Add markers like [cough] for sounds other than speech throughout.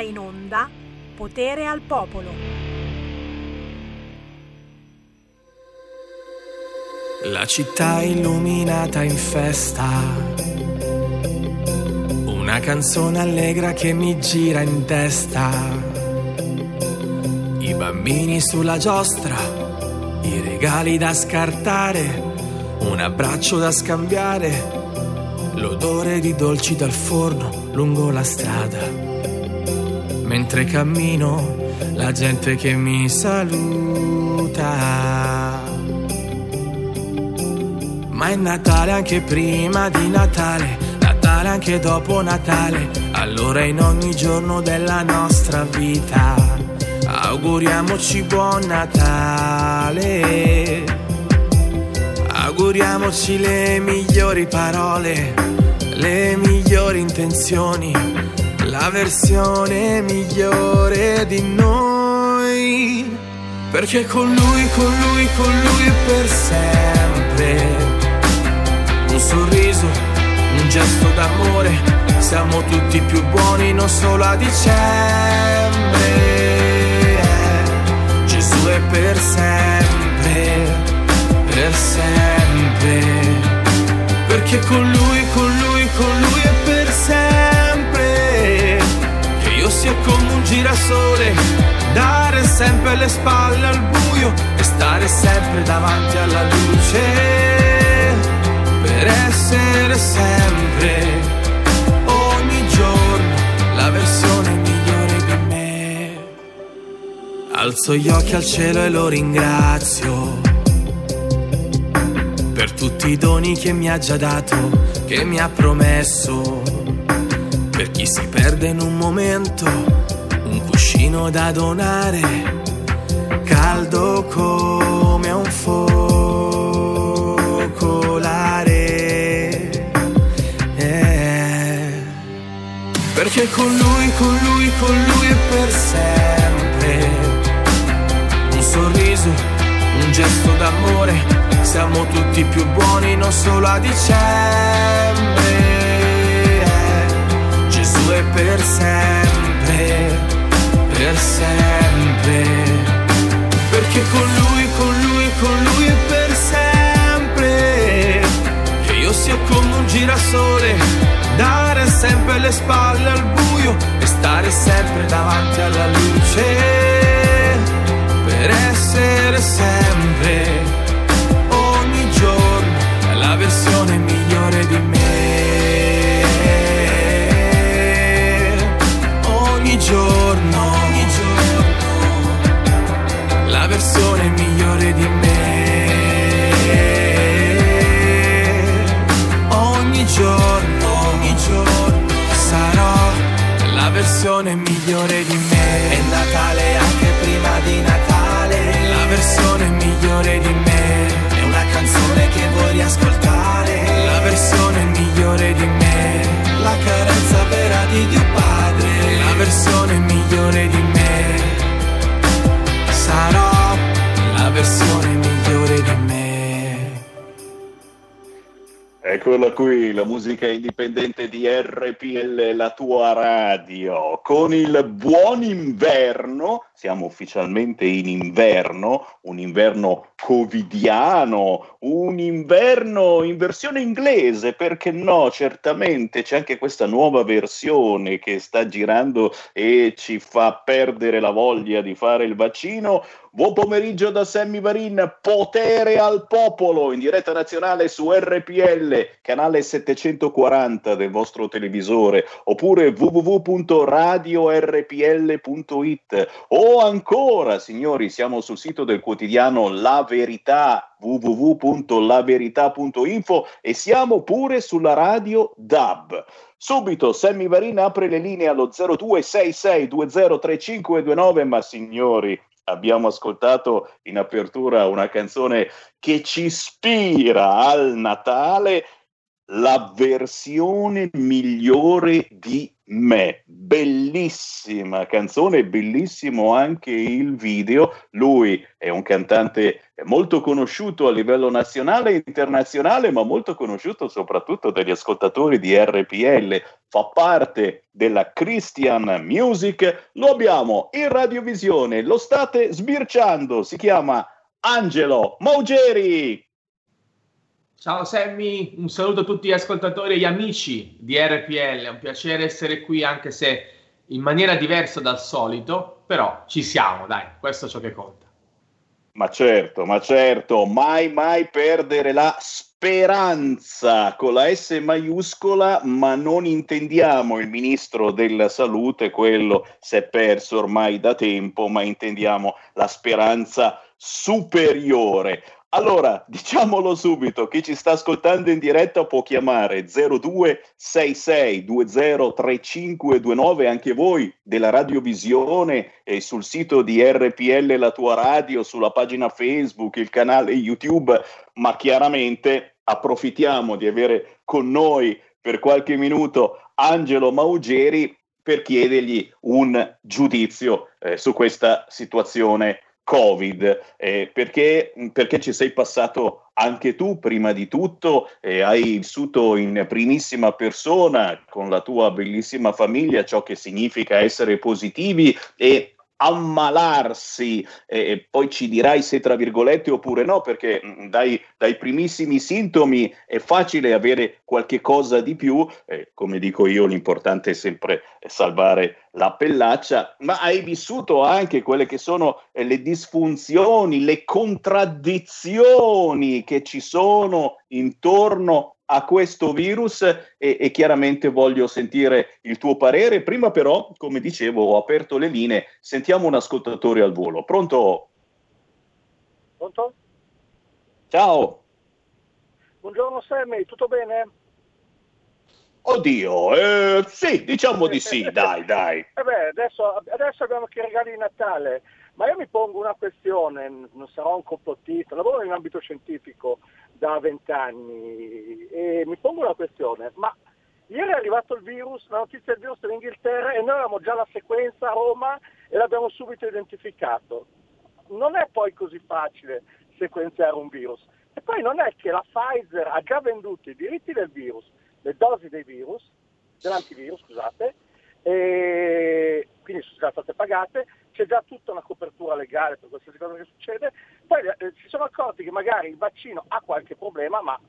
In onda Potere al Popolo. La città illuminata in festa. Una canzone allegra che mi gira in testa. I bambini sulla giostra, i regali da scartare, un abbraccio da scambiare l'odore di dolci dal forno lungo la strada. Mentre cammino, la gente che mi saluta. Ma è Natale anche prima di Natale, Natale anche dopo Natale, allora in ogni giorno della nostra vita. Auguriamoci buon Natale auguriamoci le migliori parole, le migliori intenzioni, la versione migliore di noi. Perché con lui, con lui, con lui per sempre. Un sorriso, un gesto d'amore, siamo tutti più buoni non solo a dicembre. Gesù è per sempre per sempre. Perché con lui, con lui, con lui sia come un girasole, dare sempre le spalle al buio e stare sempre davanti alla luce. Per essere sempre, ogni giorno, la versione migliore di me. Alzo gli occhi al cielo e lo ringrazio per tutti i doni che mi ha già dato, che mi ha promesso. Chi si perde in un momento, un cuscino da donare, caldo come un focolare. Eh. Perché con lui, con lui, con lui è per sempre. Un sorriso, un gesto d'amore siamo tutti più buoni non solo a dicembre. Per sempre, per sempre. Perché con lui, con lui, con lui è per sempre. Che io sia come un girasole, dare sempre le spalle al buio e stare sempre davanti alla luce. Per essere sempre di me. Ogni giorno, ogni giorno, sarò la versione migliore di me. È Natale anche prima di Natale, la versione migliore di me. Una canzone che vuoi riascoltare La versione migliore di me. La carezza vera di Dio Padre. La versione migliore di me. Sarò versione migliore di me Eccola qui, la musica indipendente di RPL, la tua radio. Con il buon inverno, siamo ufficialmente in inverno, un inverno covidiano, un inverno in versione inglese, perché no? Certamente c'è anche questa nuova versione che sta girando e ci fa perdere la voglia di fare il vaccino. Buon pomeriggio da Sammy Varin, potere al popolo in diretta nazionale su RPL, canale 740 del vostro televisore, oppure www.radiorpl.it o ancora, signori, siamo sul sito del quotidiano La Verità www.laverità.info e siamo pure sulla radio DAB. Subito Sammy Varin apre le linee allo 0266203529, ma signori, abbiamo ascoltato in apertura una canzone che ci ispira al Natale, la versione migliore di me. Bellissima canzone, bellissimo anche il video. Lui è un cantante molto conosciuto a livello nazionale e internazionale, ma molto conosciuto soprattutto dagli ascoltatori di RPL. fa parte della Christian Music, lo abbiamo in radiovisione, lo state sbirciando, si chiama Angelo Maugeri. Ciao Sammy, un saluto a tutti gli ascoltatori e gli amici di RPL, è un piacere essere qui anche se in maniera diversa dal solito, però ci siamo, dai, questo è ciò che conta. Ma certo, ma certo, mai mai perdere la speranza con la S maiuscola, ma non intendiamo il ministro della salute, quello si è perso ormai da tempo, ma intendiamo la speranza superiore. Allora, [laughs] diciamolo subito, chi ci sta ascoltando in diretta può chiamare 0266203529, anche voi della radiovisione e sul sito di RPL La Tua Radio, sulla pagina Facebook, il canale YouTube, ma chiaramente approfittiamo di avere con noi per qualche minuto Angelo Maugeri per chiedergli un giudizio eh, su questa situazione Covid, eh, perché, perché, ci sei passato anche tu prima di tutto, eh, hai vissuto in primissima persona con la tua bellissima famiglia ciò che significa essere positivi e ammalarsi, eh, poi ci dirai se tra virgolette oppure no, perché mm, dai, dai, primissimi sintomi è facile avere qualche cosa di più, eh, come dico io l'importante è sempre salvare la pellaccia, ma hai vissuto anche quelle che sono eh, le disfunzioni, le contraddizioni che ci sono intorno a questo virus e, e, chiaramente voglio sentire il tuo parere. Prima però, come dicevo, ho aperto le linee, sentiamo un ascoltatore al volo. Pronto? Pronto? Ciao. Buongiorno Sammy, tutto bene? Oddio, eh, sì, diciamo di sì, dai, dai. Eh beh, adesso, adesso abbiamo che regali di Natale, ma io mi pongo una questione, non sarò un complottista, lavoro in ambito scientifico, da vent'anni e mi pongo una questione, ma ieri è arrivato il virus, la notizia del virus dall'Inghilterra e noi avevamo già la sequenza a Roma e l'abbiamo subito identificato. Non è poi così facile sequenziare un virus. E poi non è che la Pfizer ha già venduto i diritti del virus, le dosi dei virus, dell'antivirus, scusate, e quindi sono state pagate, c'è già tutta una copertura legale per qualsiasi cosa che succede, poi eh, si sono accorti che magari il vaccino ha qualche problema, ma,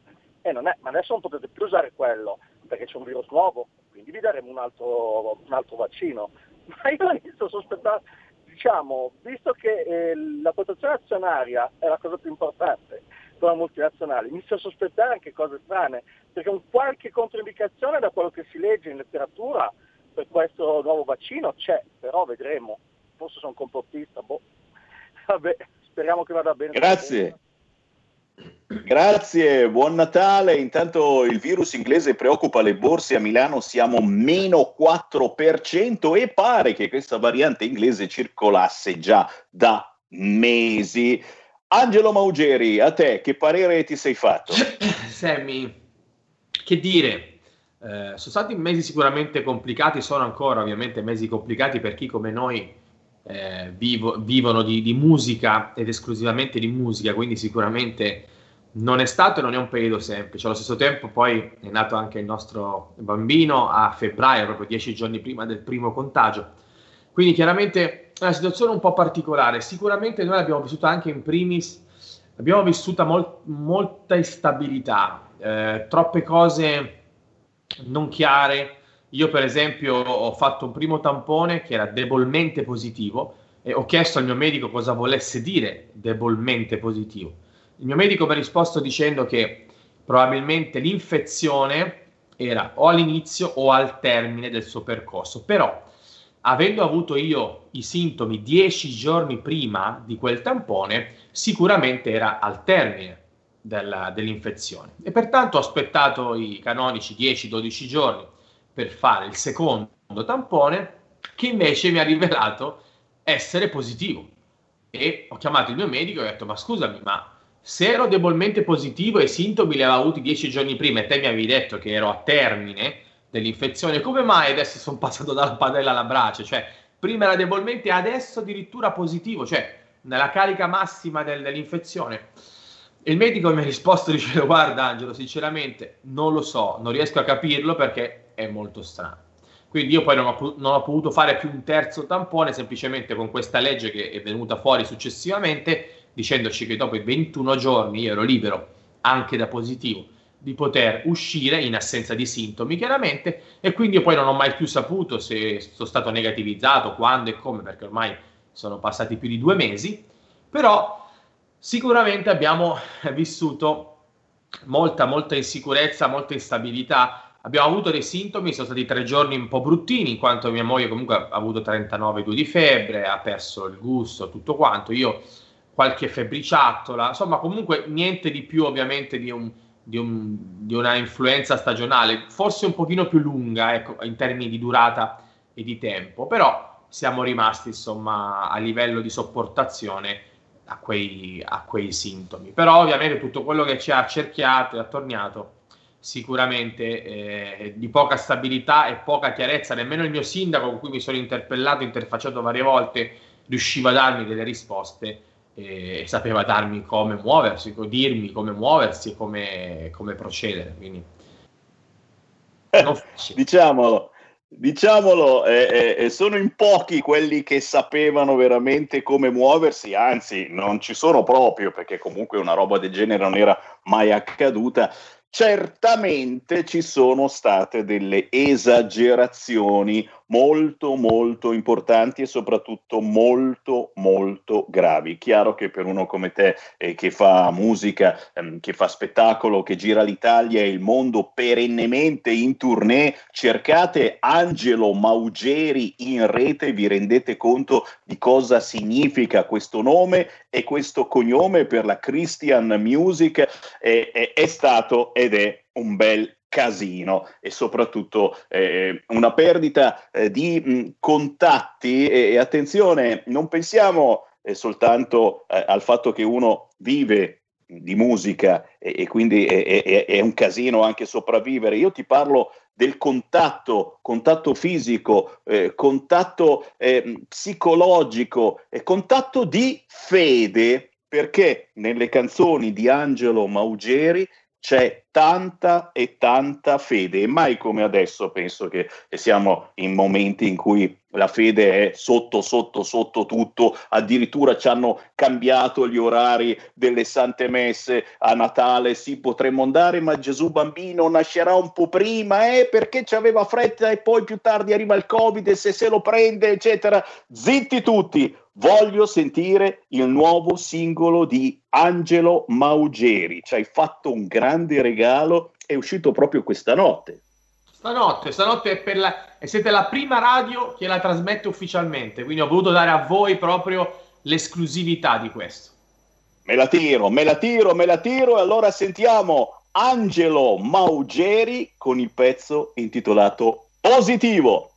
eh, è, ma adesso non potete più usare quello, perché c'è un virus nuovo, quindi vi daremo un altro, un altro vaccino. [laughs] Ma io a sospettare, diciamo, visto che eh, la protezione azionaria è la cosa più importante per la multinazionale, inizio a sospettare anche cose strane, perché un qualche controindicazione da quello che si legge in letteratura per questo nuovo vaccino c'è, però vedremo forse sono complottista, boh. [laughs] Vabbè, speriamo che vada bene. Grazie. Grazie, buon Natale. Intanto il virus inglese preoccupa le borse a Milano, siamo meno 4% e pare che questa variante inglese circolasse già da mesi. Angelo Maugeri, a te che parere ti sei fatto? [coughs] Sammy, che dire? Eh, sono stati mesi sicuramente complicati, sono ancora ovviamente mesi complicati per chi come noi eh, vivo, vivono di, di, musica ed esclusivamente di musica, quindi sicuramente non è stato e non è un periodo semplice. Allo stesso tempo poi è nato anche il nostro bambino a febbraio, proprio dieci giorni prima del primo contagio. Quindi chiaramente è una situazione un po' particolare. Sicuramente noi l'abbiamo vissuta anche in primis, abbiamo vissuta mol- molta instabilità, eh, troppe cose non chiare, io per esempio ho fatto un primo tampone che era debolmente positivo e ho chiesto al mio medico cosa volesse dire debolmente positivo. Il mio medico mi ha risposto dicendo che probabilmente l'infezione era o all'inizio o al termine del suo percorso, però avendo avuto io i sintomi dieci giorni prima di quel tampone, sicuramente era al termine della, dell'infezione. E pertanto ho aspettato i canonici 10-12 giorni per fare il secondo tampone che invece mi ha rivelato essere positivo. E ho chiamato il mio medico e ho detto: Ma scusami, ma se ero debolmente positivo e i sintomi li avevo avuti dieci giorni prima e te mi avevi detto che ero a termine dell'infezione, come mai adesso sono passato dalla padella alla brace? Cioè, prima era debolmente adesso addirittura positivo, cioè nella carica massima del, dell'infezione. Il medico mi ha risposto dicendo guarda Angelo, sinceramente non lo so, non riesco a capirlo perché è molto strano. Quindi io poi non ho, non ho, potuto fare più un terzo tampone, semplicemente con questa legge che è venuta fuori successivamente, dicendoci che dopo i 21 giorni io ero libero, anche da positivo, di poter uscire in assenza di sintomi, chiaramente, e quindi io poi non ho mai più saputo se sono stato negativizzato, quando e come, perché ormai sono passati più di due mesi, però Sicuramente abbiamo vissuto molta, molta insicurezza, molta instabilità. Abbiamo avuto dei sintomi, sono stati tre giorni un po' bruttini, in quanto mia moglie comunque ha avuto 39,2 di febbre, ha perso il gusto, tutto quanto. Io qualche febbriciattola, insomma comunque niente di più ovviamente di, un, di, un, di una influenza stagionale, forse un pochino più lunga ecco, in termini di durata e di tempo, però siamo rimasti insomma a livello di sopportazione a quei, a quei sintomi. Però ovviamente tutto quello che ci ha cerchiato e attorniato sicuramente eh, di poca stabilità e poca chiarezza. Nemmeno il mio sindaco con cui mi sono interpellato, interfacciato varie volte, riusciva a darmi delle risposte e sapeva darmi come muoversi, dirmi come muoversi e come, come procedere. Quindi, eh, diciamolo, Diciamolo, eh, eh, sono in pochi quelli che sapevano veramente come muoversi, anzi non ci sono proprio perché comunque una roba del genere non era mai accaduta. Certamente ci sono state delle esagerazioni molto molto importanti e soprattutto molto molto gravi. Chiaro che per uno come te eh, che fa musica, ehm, che fa spettacolo, che gira l'Italia e il mondo perennemente in tournée, cercate Angelo Maugeri in rete, vi rendete conto di cosa significa questo nome e questo cognome per la Christian Music eh, eh, è stato ed è un bel casino e soprattutto eh, una perdita eh, di mh, contatti e, e, attenzione, non pensiamo eh, soltanto eh, al fatto che uno vive di musica e, e quindi è, è, è, un casino anche sopravvivere. Io ti parlo del contatto, contatto fisico, eh, contatto eh, psicologico e contatto di fede, perché nelle canzoni di Angelo Maugeri c'è tanta e tanta fede. E mai come adesso penso che siamo in momenti in cui la fede è sotto sotto sotto tutto. Addirittura ci hanno cambiato gli orari delle sante messe. A Natale sì potremmo andare ma Gesù bambino nascerà un po' prima eh, perché ci aveva fretta e poi più tardi arriva il covid e se se lo prende eccetera. Zitti tutti. Voglio sentire il nuovo singolo di Angelo Maugeri. Ci hai fatto un grande regalo, è uscito proprio questa notte. Stanotte, stanotte è per la... e siete la prima radio che la trasmette ufficialmente, quindi ho voluto dare a voi proprio l'esclusività di questo. Me la tiro, me la tiro, me la tiro e allora sentiamo Angelo Maugeri con il pezzo intitolato Positivo.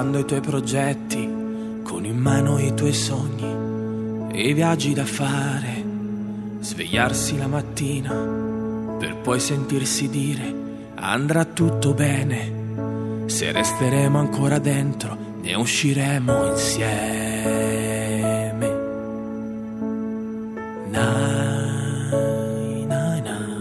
Pensando ai tuoi progetti, con in mano i tuoi sogni e i viaggi da fare, svegliarsi la mattina per poi sentirsi dire andrà tutto bene, se resteremo ancora dentro ne usciremo insieme. Nai, nai, nai.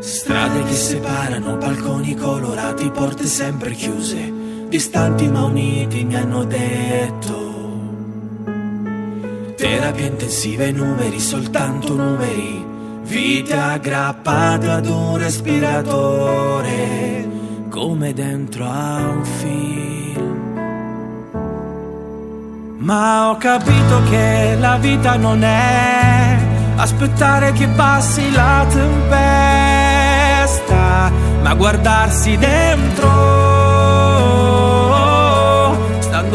Strade che separano, balconi colorati, porte sempre chiuse distanti ma uniti mi hanno detto. Terapie intensive, numeri, soltanto numeri, vite aggrappate ad un respiratore, come dentro a un film. Ma ho capito che la vita non è aspettare che passi la tempesta, ma guardarsi dentro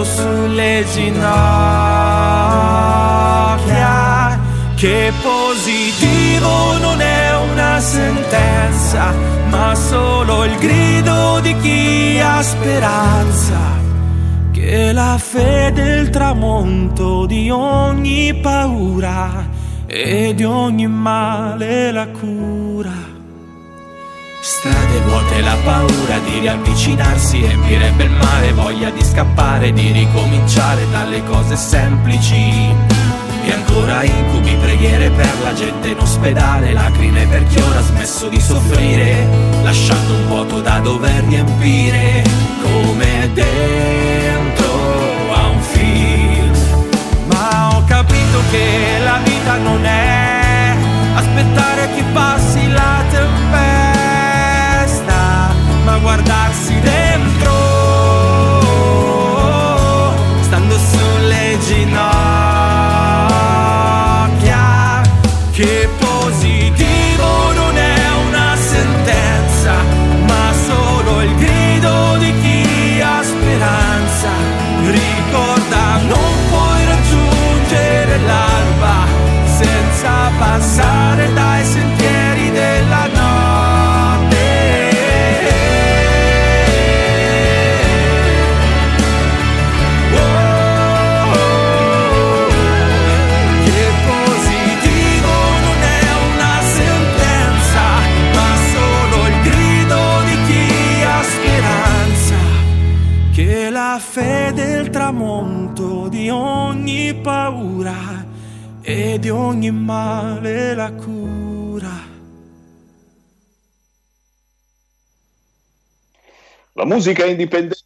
stando sulle ginocchia. Che positivo non è una sentenza, ma solo il grido di chi ha speranza. Che la fede è il tramonto di ogni paura e di ogni male la cura. Vuote, la paura di riavvicinarsi riempirebbe il mare, voglia di scappare, di ricominciare dalle cose semplici. E ancora incubi, preghiere per la gente in ospedale, lacrime per chi ora ha smesso di soffrire, lasciando un vuoto da dover riempire, come dentro ogni male la cura. La musica indipendente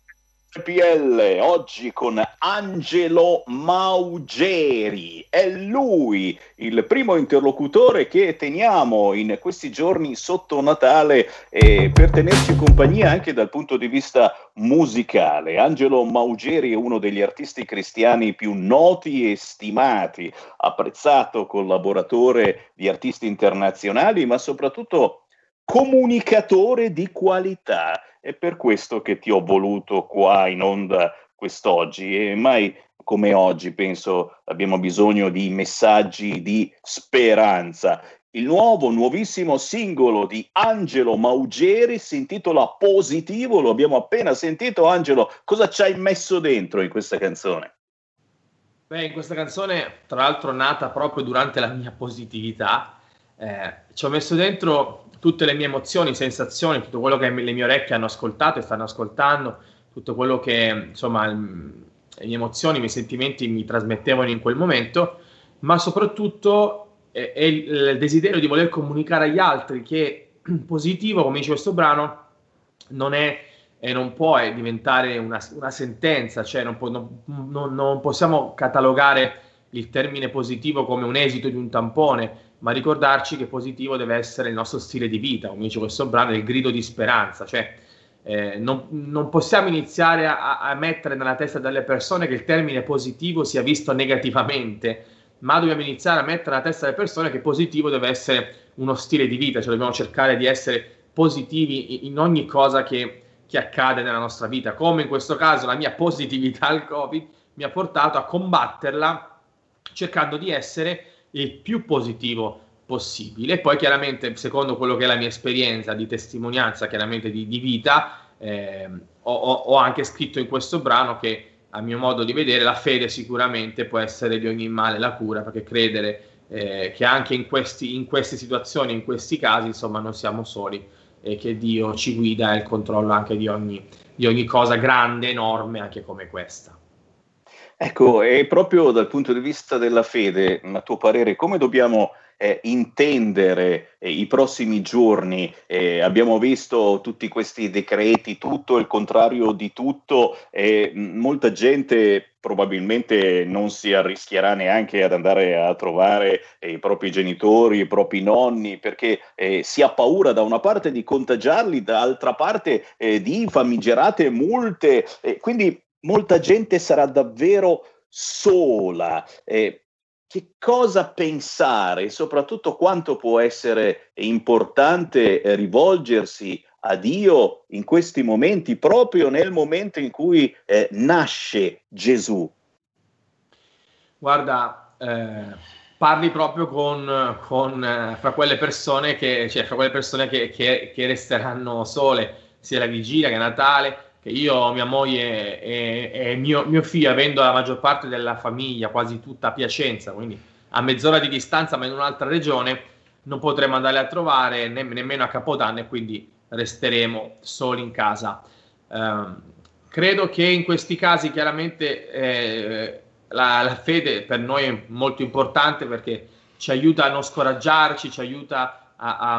PL oggi con Angelo Maugeri. È lui il primo interlocutore che teniamo in questi giorni sotto Natale eh, per tenerci compagnia anche dal punto di vista musicale. Angelo Maugeri è uno degli artisti cristiani più noti e stimati, apprezzato collaboratore di artisti internazionali, ma soprattutto comunicatore di qualità. È per questo che ti ho voluto qua in onda quest'oggi e mai come oggi penso abbiamo bisogno di messaggi di speranza. Il nuovo, nuovissimo singolo di Angelo Maugeri si intitola Positivo, lo abbiamo appena sentito. Angelo, cosa ci hai messo dentro in questa canzone? Beh, in questa canzone, tra l'altro nata proprio durante la mia positività, eh, ci ho messo dentro tutte le mie emozioni, sensazioni, tutto quello che le mie orecchie hanno ascoltato e stanno ascoltando, tutto quello che insomma le mie emozioni, i miei sentimenti mi trasmettevano in quel momento, ma soprattutto è, è il, desiderio di voler comunicare agli altri che [clears throat] positivo, come dice questo brano, non è e non può diventare una, una sentenza, cioè non, può, non, non, non possiamo catalogare il termine positivo come un esito di un tampone, ma ricordarci che positivo deve essere il nostro stile di vita, come dice questo brano, il grido di speranza, cioè eh, non, non, possiamo iniziare a, a, mettere nella testa delle persone che il termine positivo sia visto negativamente, ma dobbiamo iniziare a mettere nella testa delle persone che positivo deve essere uno stile di vita, cioè dobbiamo cercare di essere positivi in ogni cosa che, che accade nella nostra vita, come in questo caso la mia positività al Covid mi ha portato a combatterla cercando di essere il più positivo possibile. Poi chiaramente, secondo quello che è la mia esperienza di testimonianza, chiaramente di, di vita, eh, ho, ho, anche scritto in questo brano che a mio modo di vedere la fede sicuramente può essere di ogni male la cura, perché credere eh, che anche in, questi, in queste situazioni, in questi casi, insomma, non siamo soli e che Dio ci guida e il controllo anche di ogni, di ogni cosa grande, enorme, anche come questa. Ecco, e proprio dal punto di vista della fede, a tuo parere, come dobbiamo eh, intendere eh, i prossimi giorni? Eh, abbiamo visto tutti questi decreti, tutto il contrario di tutto, e molta gente probabilmente non si arrischierà neanche ad andare a trovare eh, i propri genitori, i propri nonni, perché eh, si ha paura da una parte di contagiarli, dall'altra parte eh, di famigerate multe. quindi molta gente sarà davvero sola. Eh, che cosa pensare e soprattutto quanto può essere importante eh, rivolgersi a Dio in questi momenti, proprio nel momento in cui eh, nasce Gesù? Guarda, eh, parli proprio con, con eh, fra quelle persone, che, cioè, fra quelle persone che, che, che resteranno sole, sia la vigilia che Natale, che io, mia moglie e, e mio, mio, figlio, avendo la maggior parte della famiglia, quasi tutta a Piacenza, quindi a mezz'ora di distanza, ma in un'altra regione, non potremo andare a trovare ne, nemmeno a Capodanno e quindi resteremo soli in casa. Um, credo che in questi casi chiaramente eh, la, la, fede per noi è molto importante perché ci aiuta a non scoraggiarci, ci aiuta a, a,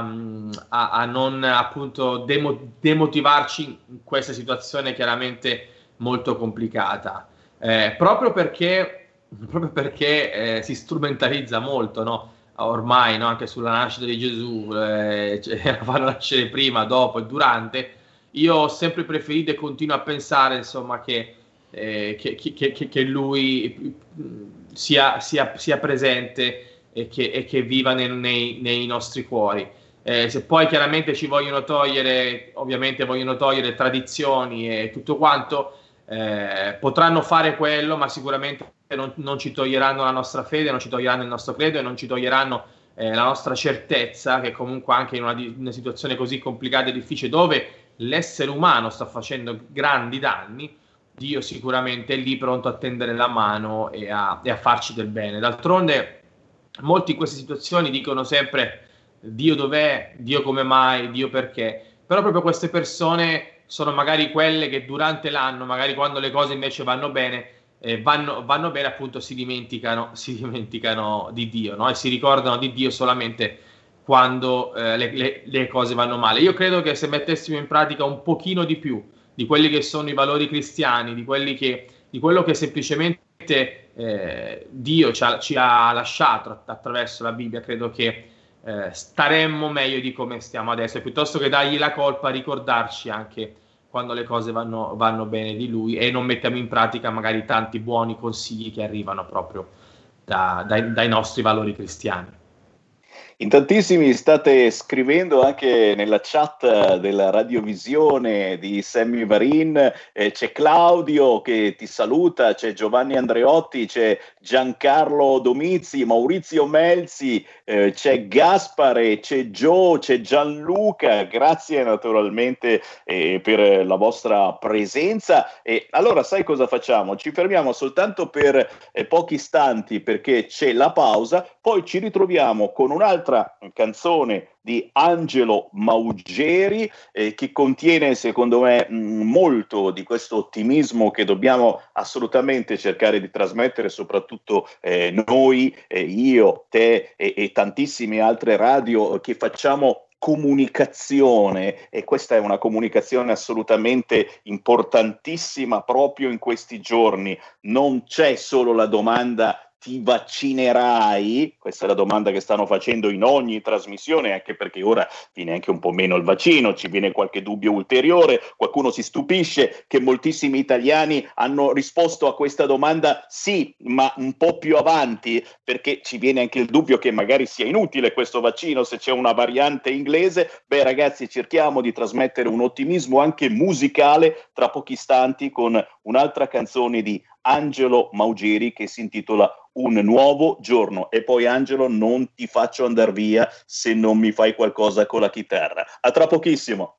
a, a non appunto demo, demotivarci in questa situazione chiaramente molto complicata. Eh, proprio perché, proprio perché eh, si strumentalizza molto, no? ormai no? anche sulla nascita di Gesù, eh, cioè, [laughs] farlo nascere prima, dopo e durante. Io ho sempre preferito e continuo a pensare insomma che, eh, che, che, che lui sia, sia, sia presente e che, e che viva nei, nei, nei, nostri cuori. Eh, se poi chiaramente ci vogliono togliere, ovviamente vogliono togliere tradizioni e tutto quanto, eh, potranno fare quello, ma sicuramente non, non, ci toglieranno la nostra fede, non ci toglieranno il nostro credo e non ci toglieranno eh, la nostra certezza che comunque anche in una, una situazione così complicata e difficile dove l'essere umano sta facendo grandi danni, Dio sicuramente è lì pronto a tendere la mano e a, e a farci del bene. D'altronde molti in queste situazioni dicono sempre Dio dov'è, Dio come mai, Dio perché, però proprio queste persone sono magari quelle che durante l'anno, magari quando le cose invece vanno bene, eh, vanno, vanno, bene appunto si dimenticano, [laughs] si dimenticano di Dio no? e si ricordano di Dio solamente quando eh, le, le, le cose vanno male. Io credo che se mettessimo in pratica un pochino di più di quelli che sono i valori cristiani, di, che, di quello che semplicemente eh, Dio ci ha, ci ha, lasciato attraverso la Bibbia, credo che eh, staremmo meglio di come stiamo adesso, piuttosto che dargli la colpa, ricordarci anche quando le cose vanno, vanno bene di lui e non mettiamo in pratica magari tanti buoni consigli che arrivano proprio da, dai, dai nostri valori cristiani. In tantissimi state scrivendo anche nella chat della radiovisione di Sammy Varin, eh, c'è Claudio che ti saluta, c'è Giovanni Andreotti, c'è Giancarlo Domizi, Maurizio Melzi, eh, c'è Gaspare, c'è Joe, c'è Gianluca, grazie naturalmente eh, per la vostra presenza. E allora sai cosa facciamo? Ci fermiamo soltanto per eh, pochi istanti perché c'è la pausa, poi ci ritroviamo con un'altra un'altra canzone di Angelo Maugeri eh, che contiene secondo me mh, molto di questo ottimismo che dobbiamo assolutamente cercare di trasmettere soprattutto eh, noi, eh, io, te e, e tantissime altre radio che facciamo comunicazione e questa è una comunicazione assolutamente importantissima proprio in questi giorni. Non c'è solo la domanda ti vaccinerai? Questa è la domanda che stanno facendo in ogni trasmissione, anche perché ora viene anche un po' meno il vaccino, ci viene qualche dubbio ulteriore, qualcuno si stupisce che moltissimi italiani hanno risposto a questa domanda sì, ma un po' più avanti, perché ci viene anche il dubbio che magari sia inutile questo vaccino se c'è una variante inglese. Beh ragazzi, cerchiamo di trasmettere un ottimismo anche musicale tra pochi istanti con un'altra canzone di Angelo Maugeri che si intitola Un nuovo giorno. E poi Angelo non ti faccio andare via se non mi fai qualcosa con la chitarra. A tra pochissimo.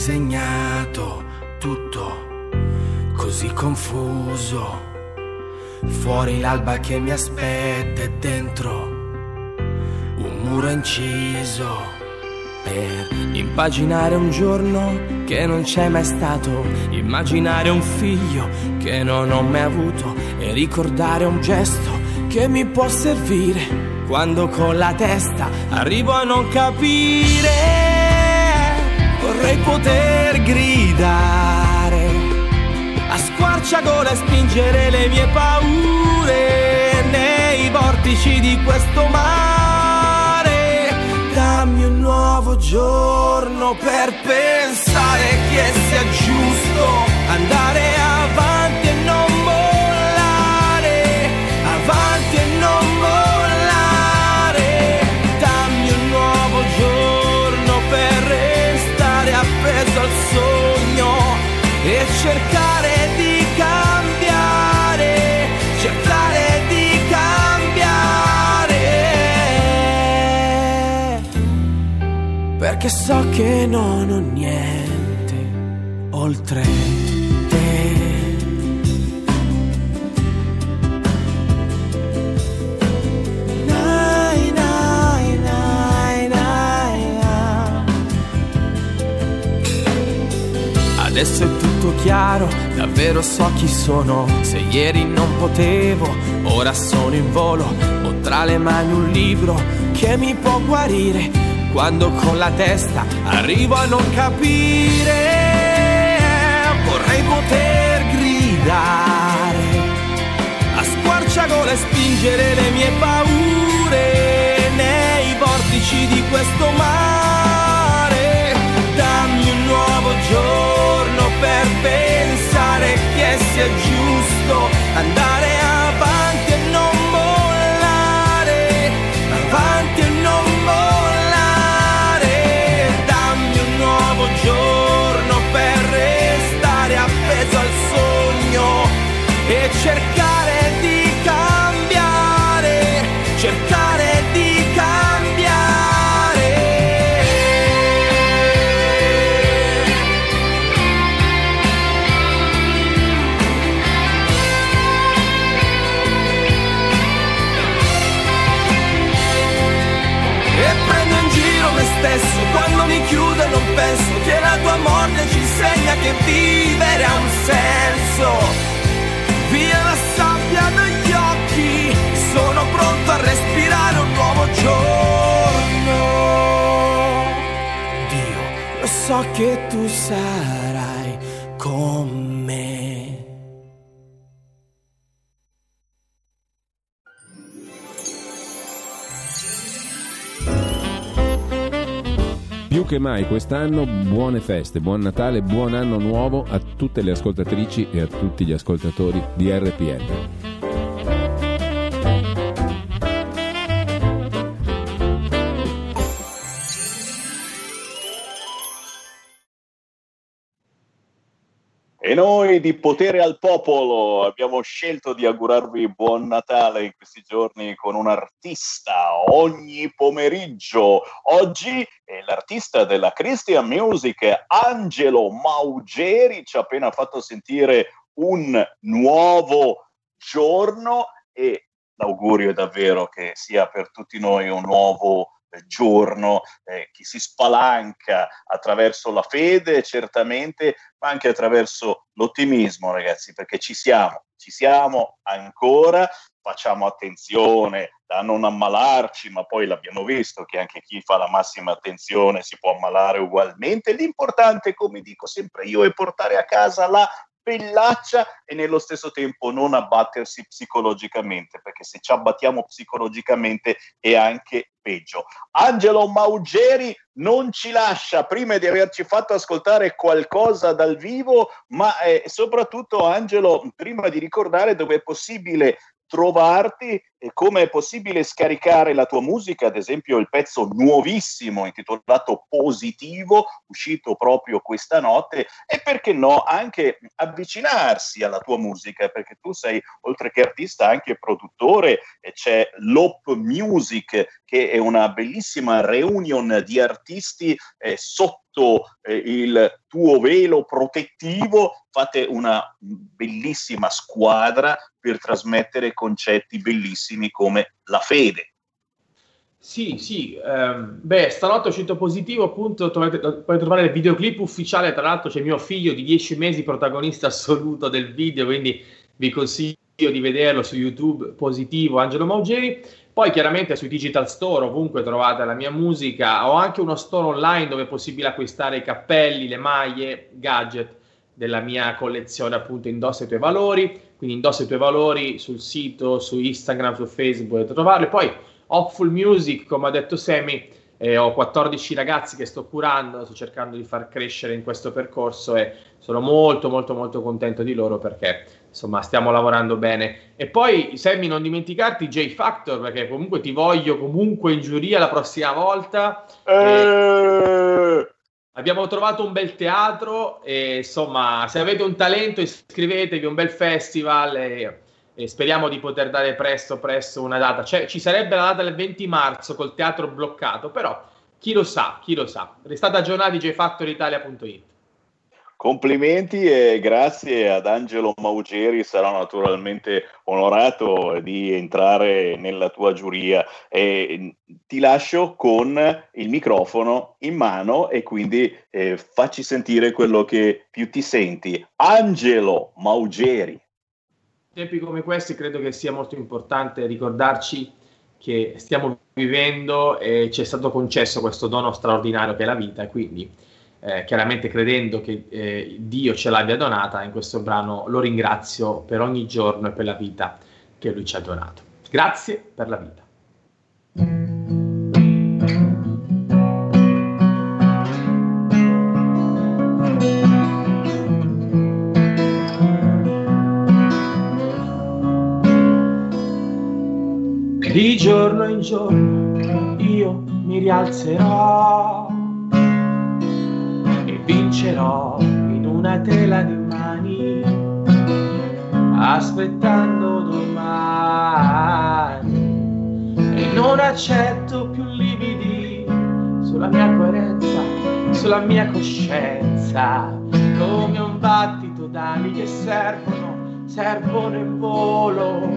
Disegnato, tutto così confuso. Fuori l'alba che mi aspetta e dentro un muro inciso. Per impaginare un giorno che non c'è mai stato, immaginare un figlio che non ho mai avuto e ricordare un gesto che mi può servire quando con la testa arrivo a non capire. Vorrei poter gridare a squarciagola e spingere le mie paure nei vortici di questo mare. Dammi un nuovo giorno per pensare che sia giusto andare avanti Perché so che non ho niente oltre te. Adesso è tutto chiaro, davvero so chi sono. Se ieri non potevo, ora sono in volo. Ho tra le mani un libro che mi può guarire. Quando con la testa arrivo a non capire, vorrei poter gridare a squarciagola e spingere le mie paure nei vortici di questo mare. Dammi un nuovo giorno per pensare che sia giusto andare avanti e non mollare, avanti e non mollare. Che mai quest'anno buone feste, buon Natale, buon anno nuovo a tutte le ascoltatrici e a tutti gli ascoltatori di RPL. E noi di Potere al Popolo abbiamo scelto di augurarvi buon Natale in questi giorni con un artista ogni pomeriggio. Oggi è l'artista della Christian Music, Angelo Maugeri, ci ha appena fatto sentire un nuovo giorno e l'augurio è davvero che sia per tutti noi un nuovo giorno eh, che si spalanca attraverso la fede, certamente, ma anche attraverso l'ottimismo, ragazzi, perché ci siamo, ci siamo ancora, facciamo attenzione a non ammalarci, ma poi l'abbiamo visto che anche chi fa la massima attenzione si può ammalare ugualmente. L'importante, come dico sempre io, è portare a casa la pellaccia e nello stesso tempo non abbattersi psicologicamente, perché se ci abbattiamo psicologicamente è anche peggio. Angelo Maugeri non ci lascia prima di averci fatto ascoltare qualcosa dal vivo, ma eh, soprattutto Angelo, prima di ricordare dove è possibile trovarti e come è possibile scaricare la tua musica, ad esempio il pezzo nuovissimo intitolato Positivo, uscito proprio questa notte, e perché no anche avvicinarsi alla tua musica, perché tu sei oltre che artista anche produttore, e c'è l'Op Music che è una bellissima reunion di artisti eh, sotto eh, il tuo velo protettivo, fate una bellissima squadra per trasmettere concetti bellissimi come la fede. Sì, sì, ehm, beh, stanotte è uscito positivo, appunto, potete trovare il videoclip ufficiale, tra l'altro c'è mio figlio di 10 mesi, protagonista assoluto del video, quindi vi consiglio di vederlo su YouTube, positivo, Angelo Maugeri. Poi chiaramente sui digital store, ovunque trovate la mia musica, ho anche uno store online dove è possibile acquistare i cappelli, le maglie, gadget della mia collezione appunto Indossa i tuoi valori, quindi indossa i tuoi valori sul sito, su Instagram, su Facebook, potete trovarli. Poi Hopeful Music, come ha detto Semi, eh, ho 14 ragazzi che sto curando, sto cercando di far crescere in questo percorso e sono molto molto molto contento di loro perché insomma stiamo lavorando bene. E poi Sammy non dimenticarti J Factor perché comunque ti voglio comunque in giuria la prossima volta. Eh... Abbiamo trovato un bel teatro e insomma se avete un talento iscrivetevi, un bel festival e, e speriamo di poter dare presto presto una data. Cioè, ci sarebbe la data del 20 marzo col teatro bloccato, però chi lo sa, chi lo sa. Restate aggiornati jfactoritalia.it. Complimenti e grazie ad Angelo Maugeri, sarò naturalmente onorato di entrare nella tua giuria e ti lascio con il microfono in mano e quindi eh, facci sentire quello che più ti senti. Angelo Maugeri. In tempi come questi credo che sia molto importante ricordarci che stiamo vivendo e ci è stato concesso questo dono straordinario che è la vita quindi eh, chiaramente credendo che eh, Dio ce l'abbia donata, in questo brano lo ringrazio per ogni giorno e per la vita che Lui ci ha donato. Grazie per la vita. Di giorno in giorno io mi rialzerò vincerò in una tela di mani, aspettando domani. E non accetto più lividi sulla mia coerenza, sulla mia coscienza, come un battito d'ali che servono, servono in volo.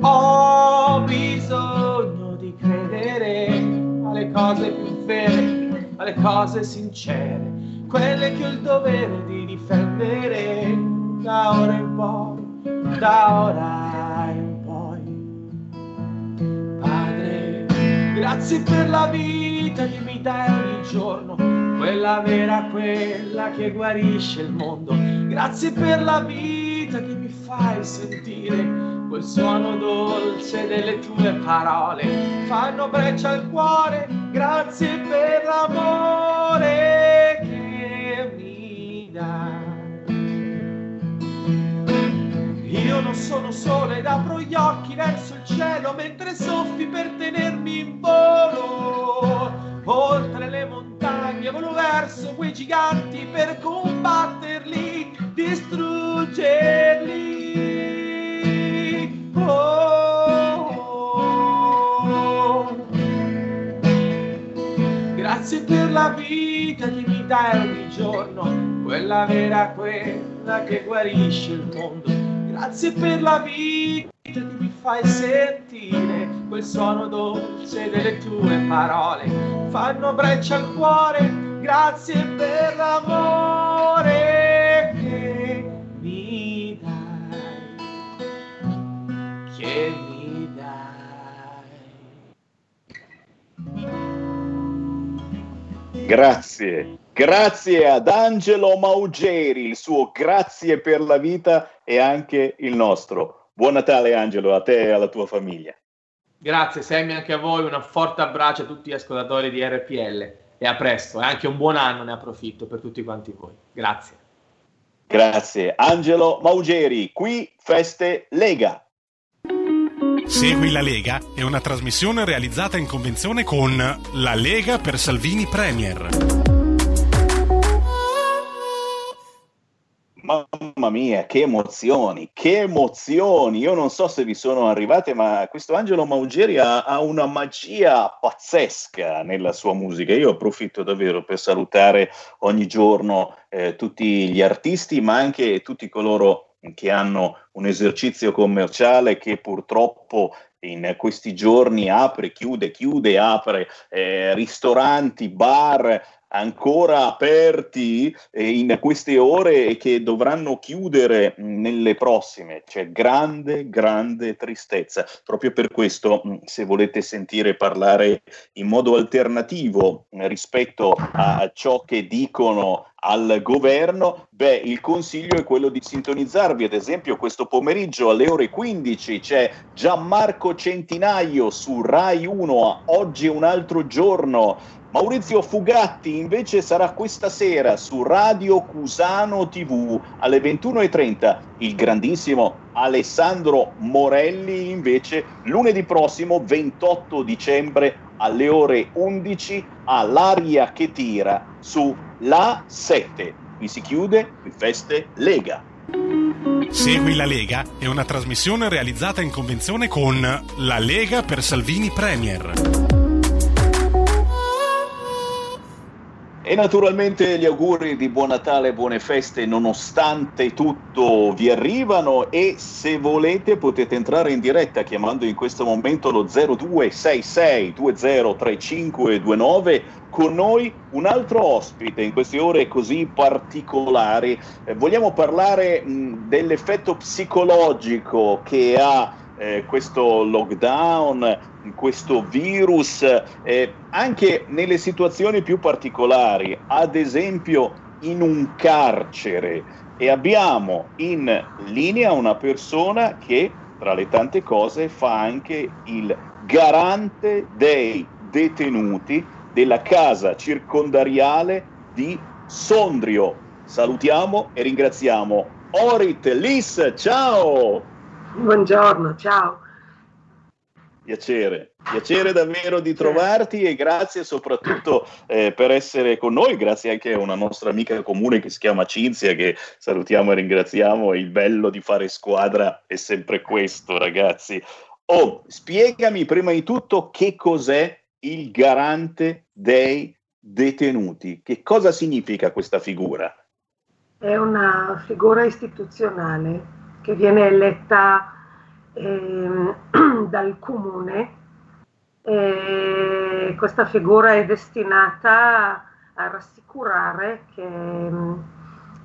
Ho bisogno di credere alle cose più vere alle cose sincere, quelle che ho il dovere di difendere da ora in poi, da ora in poi. Padre, grazie per la vita che mi dai ogni giorno, quella vera, quella che guarisce il mondo. Grazie per la vita che mi fai sentire quel suono dolce delle tue parole fanno breccia al cuore, grazie per l'amore non sono solo ed apro gli occhi verso il cielo mentre soffi per tenermi in volo. Oltre le montagne volo verso quei giganti per combatterli, distruggerli. Grazie per la vita che mi dai ogni giorno, quella vera, quella che guarisce il mondo. Grazie per la vita che mi fai sentire. Quel suono dolce delle tue parole, fanno breccia al cuore, grazie per l'amore che mi dai, che mi dai. Grazie, grazie ad Angelo Maugeri, il suo grazie per la vita e anche il nostro. Buon Natale Angelo, a te e alla tua famiglia. Grazie Sammy anche a voi, un forte abbraccio a tutti gli ascoltatori di RPL e a presto e anche un buon anno ne approfitto per tutti quanti voi. Grazie. Grazie. Angelo Maugeri, qui Feste Lega. Segui la Lega è una trasmissione realizzata in convenzione con La Lega per Salvini Premier. Mamma mia, che emozioni, che emozioni! Io non so se vi sono arrivate, ma questo Angelo Maugeri ha, ha, una magia pazzesca nella sua musica. Io approfitto davvero per salutare ogni giorno eh, tutti gli artisti, ma anche tutti coloro che hanno un esercizio commerciale che purtroppo in questi giorni apre, chiude, chiude, apre eh, ristoranti, bar, ancora aperti eh, in queste ore e che dovranno chiudere nelle prossime. C'è grande, grande tristezza. Proprio per questo, se volete sentire parlare in modo alternativo rispetto a ciò che dicono al governo, beh, il consiglio è quello di sintonizzarvi, ad esempio questo pomeriggio alle ore 15 c'è Gianmarco Centinaio su Rai 1, oggi è un altro giorno, Maurizio Fugatti invece sarà questa sera su Radio Cusano TV alle 21.30. Il grandissimo Alessandro Morelli invece lunedì prossimo 28 dicembre alle ore 11 all'aria che tira su La 7. Qui si chiude il Feste Lega. Segui la Lega è una trasmissione realizzata in convenzione con La Lega per Salvini Premier. E naturalmente gli auguri di buon Natale buone feste nonostante tutto vi arrivano e se volete potete entrare in diretta chiamando in questo momento lo 0266 203529 con noi un altro ospite in queste ore così particolari. Eh, vogliamo parlare mh, dell'effetto psicologico che ha eh, questo lockdown, questo virus, eh, anche nelle situazioni più particolari, ad esempio in un carcere. E abbiamo in linea una persona che, tra le tante cose, fa anche il garante dei detenuti della casa circondariale di Sondrio. Salutiamo e ringraziamo Orit Lis, ciao! Buongiorno, ciao. Piacere, piacere davvero di trovarti e grazie soprattutto eh, per essere con noi, grazie anche a una nostra amica comune che si chiama Cinzia che salutiamo e ringraziamo, il bello di fare squadra è sempre questo ragazzi. Oh, spiegami prima di tutto che cos'è il garante dei detenuti, che cosa significa questa figura? È una figura istituzionale che viene eletta eh, [clears throat] dal comune. E questa figura è destinata a rassicurare che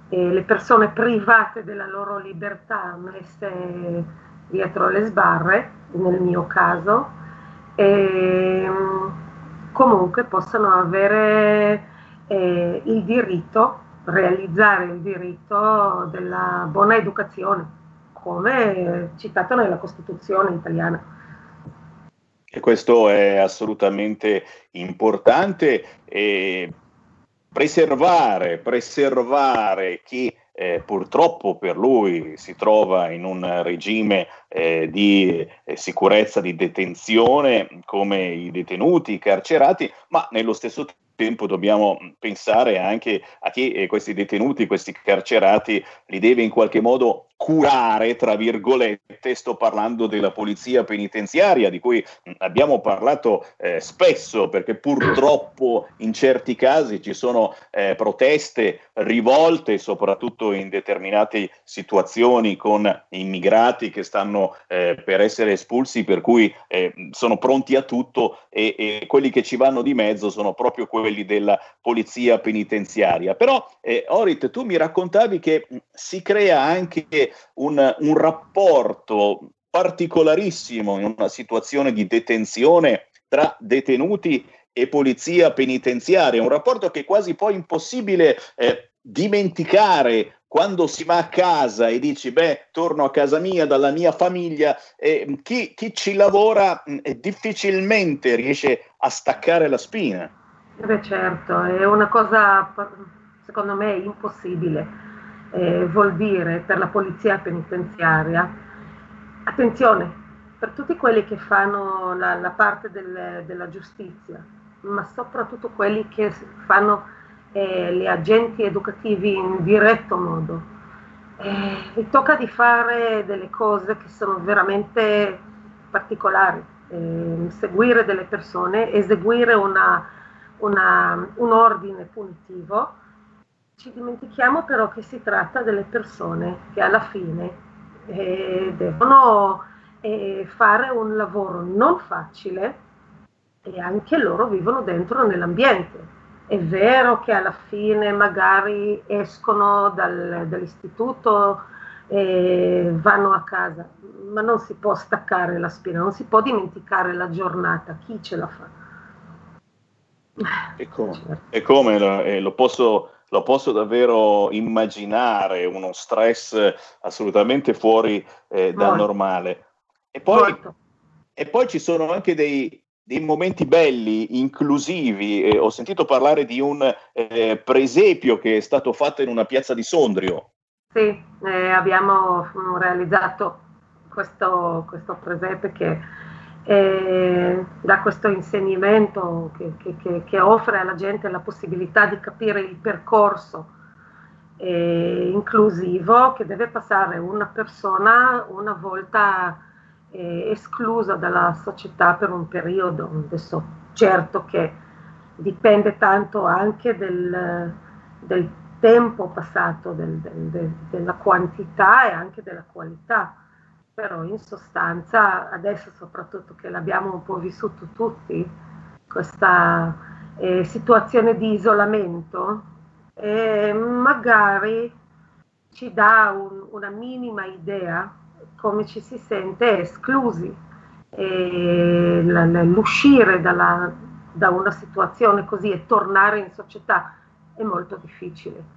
eh, le persone private della loro libertà messe dietro le sbarre, nel mio caso, eh, comunque possano avere eh, il diritto, realizzare il diritto della buona educazione come citato nella Costituzione italiana. E questo è assolutamente importante. E preservare, preservare chi eh, purtroppo per lui si trova in un regime eh, di eh, sicurezza, di detenzione come i detenuti, i carcerati, ma nello stesso tempo tempo dobbiamo pensare anche a chi eh, questi detenuti, questi carcerati, li deve in qualche modo curare, tra virgolette, sto parlando della polizia penitenziaria di cui abbiamo parlato eh, spesso perché purtroppo in certi casi ci sono eh, proteste, rivolte, soprattutto in determinate situazioni con immigrati che stanno eh, per essere espulsi, per cui eh, sono pronti a tutto e, e, quelli che ci vanno di mezzo sono proprio quelli della polizia penitenziaria. Però, eh, Orit, tu mi raccontavi che si crea anche un, un rapporto particolarissimo in una situazione di detenzione tra detenuti e polizia penitenziaria, un rapporto che è quasi poi impossibile eh, dimenticare quando si va a casa e dici beh torno a casa mia dalla mia famiglia eh, chi, chi, ci lavora eh, difficilmente riesce a staccare la spina. Eh beh certo è una cosa secondo me impossibile eh, vuol dire per la polizia penitenziaria, attenzione, per tutti quelli che fanno la, la parte del, della giustizia, ma soprattutto quelli che fanno eh, gli agenti educativi in diretto modo. Eh, mi tocca di fare delle cose che sono veramente particolari, eh, seguire delle persone, eseguire una, una, un ordine punitivo ci dimentichiamo però che si tratta delle persone che alla fine eh, devono eh, fare un lavoro non facile e anche loro vivono dentro nell'ambiente. È vero che alla fine magari escono dal, dall'istituto e vanno a casa, ma non si può staccare la spina, non si può dimenticare la giornata, chi ce la fa? E come, certo. e come eh, lo posso lo posso davvero immaginare, uno stress assolutamente fuori eh, dal normale. E poi, e poi, ci sono anche dei, dei momenti belli, inclusivi. Eh, ho sentito parlare di un eh, presepio che è stato fatto in una piazza di Sondrio. Sì, eh, abbiamo realizzato questo, questo presepe che eh, da questo insegnamento che, che, che, offre alla gente la possibilità di capire il percorso eh, inclusivo che deve passare una persona una volta eh, esclusa dalla società per un periodo. Adesso certo che dipende tanto anche del, del tempo passato, del, del, della quantità e anche della qualità però in sostanza adesso soprattutto che l'abbiamo un po' vissuto tutti, questa eh, situazione di isolamento, eh, magari ci dà un, una minima idea come ci si sente esclusi. E l'uscire dalla, da una situazione così e tornare in società è molto difficile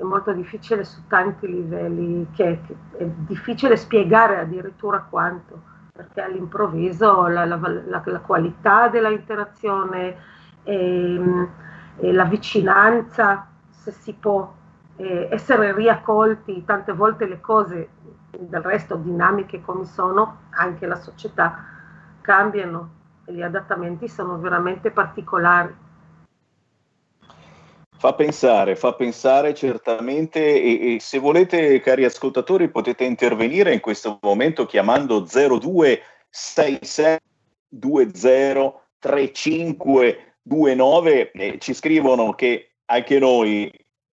è molto difficile su tanti livelli, che, è difficile spiegare addirittura quanto, perché all'improvviso la, la, la, la qualità della interazione e, ehm, e, la vicinanza, se si può eh, essere riaccolti, tante volte le cose del resto dinamiche come sono, anche la società cambiano e gli adattamenti sono veramente particolari. Fa pensare, fa pensare certamente e, e, se volete cari ascoltatori potete intervenire in questo momento chiamando 0266203529 e ci scrivono che anche noi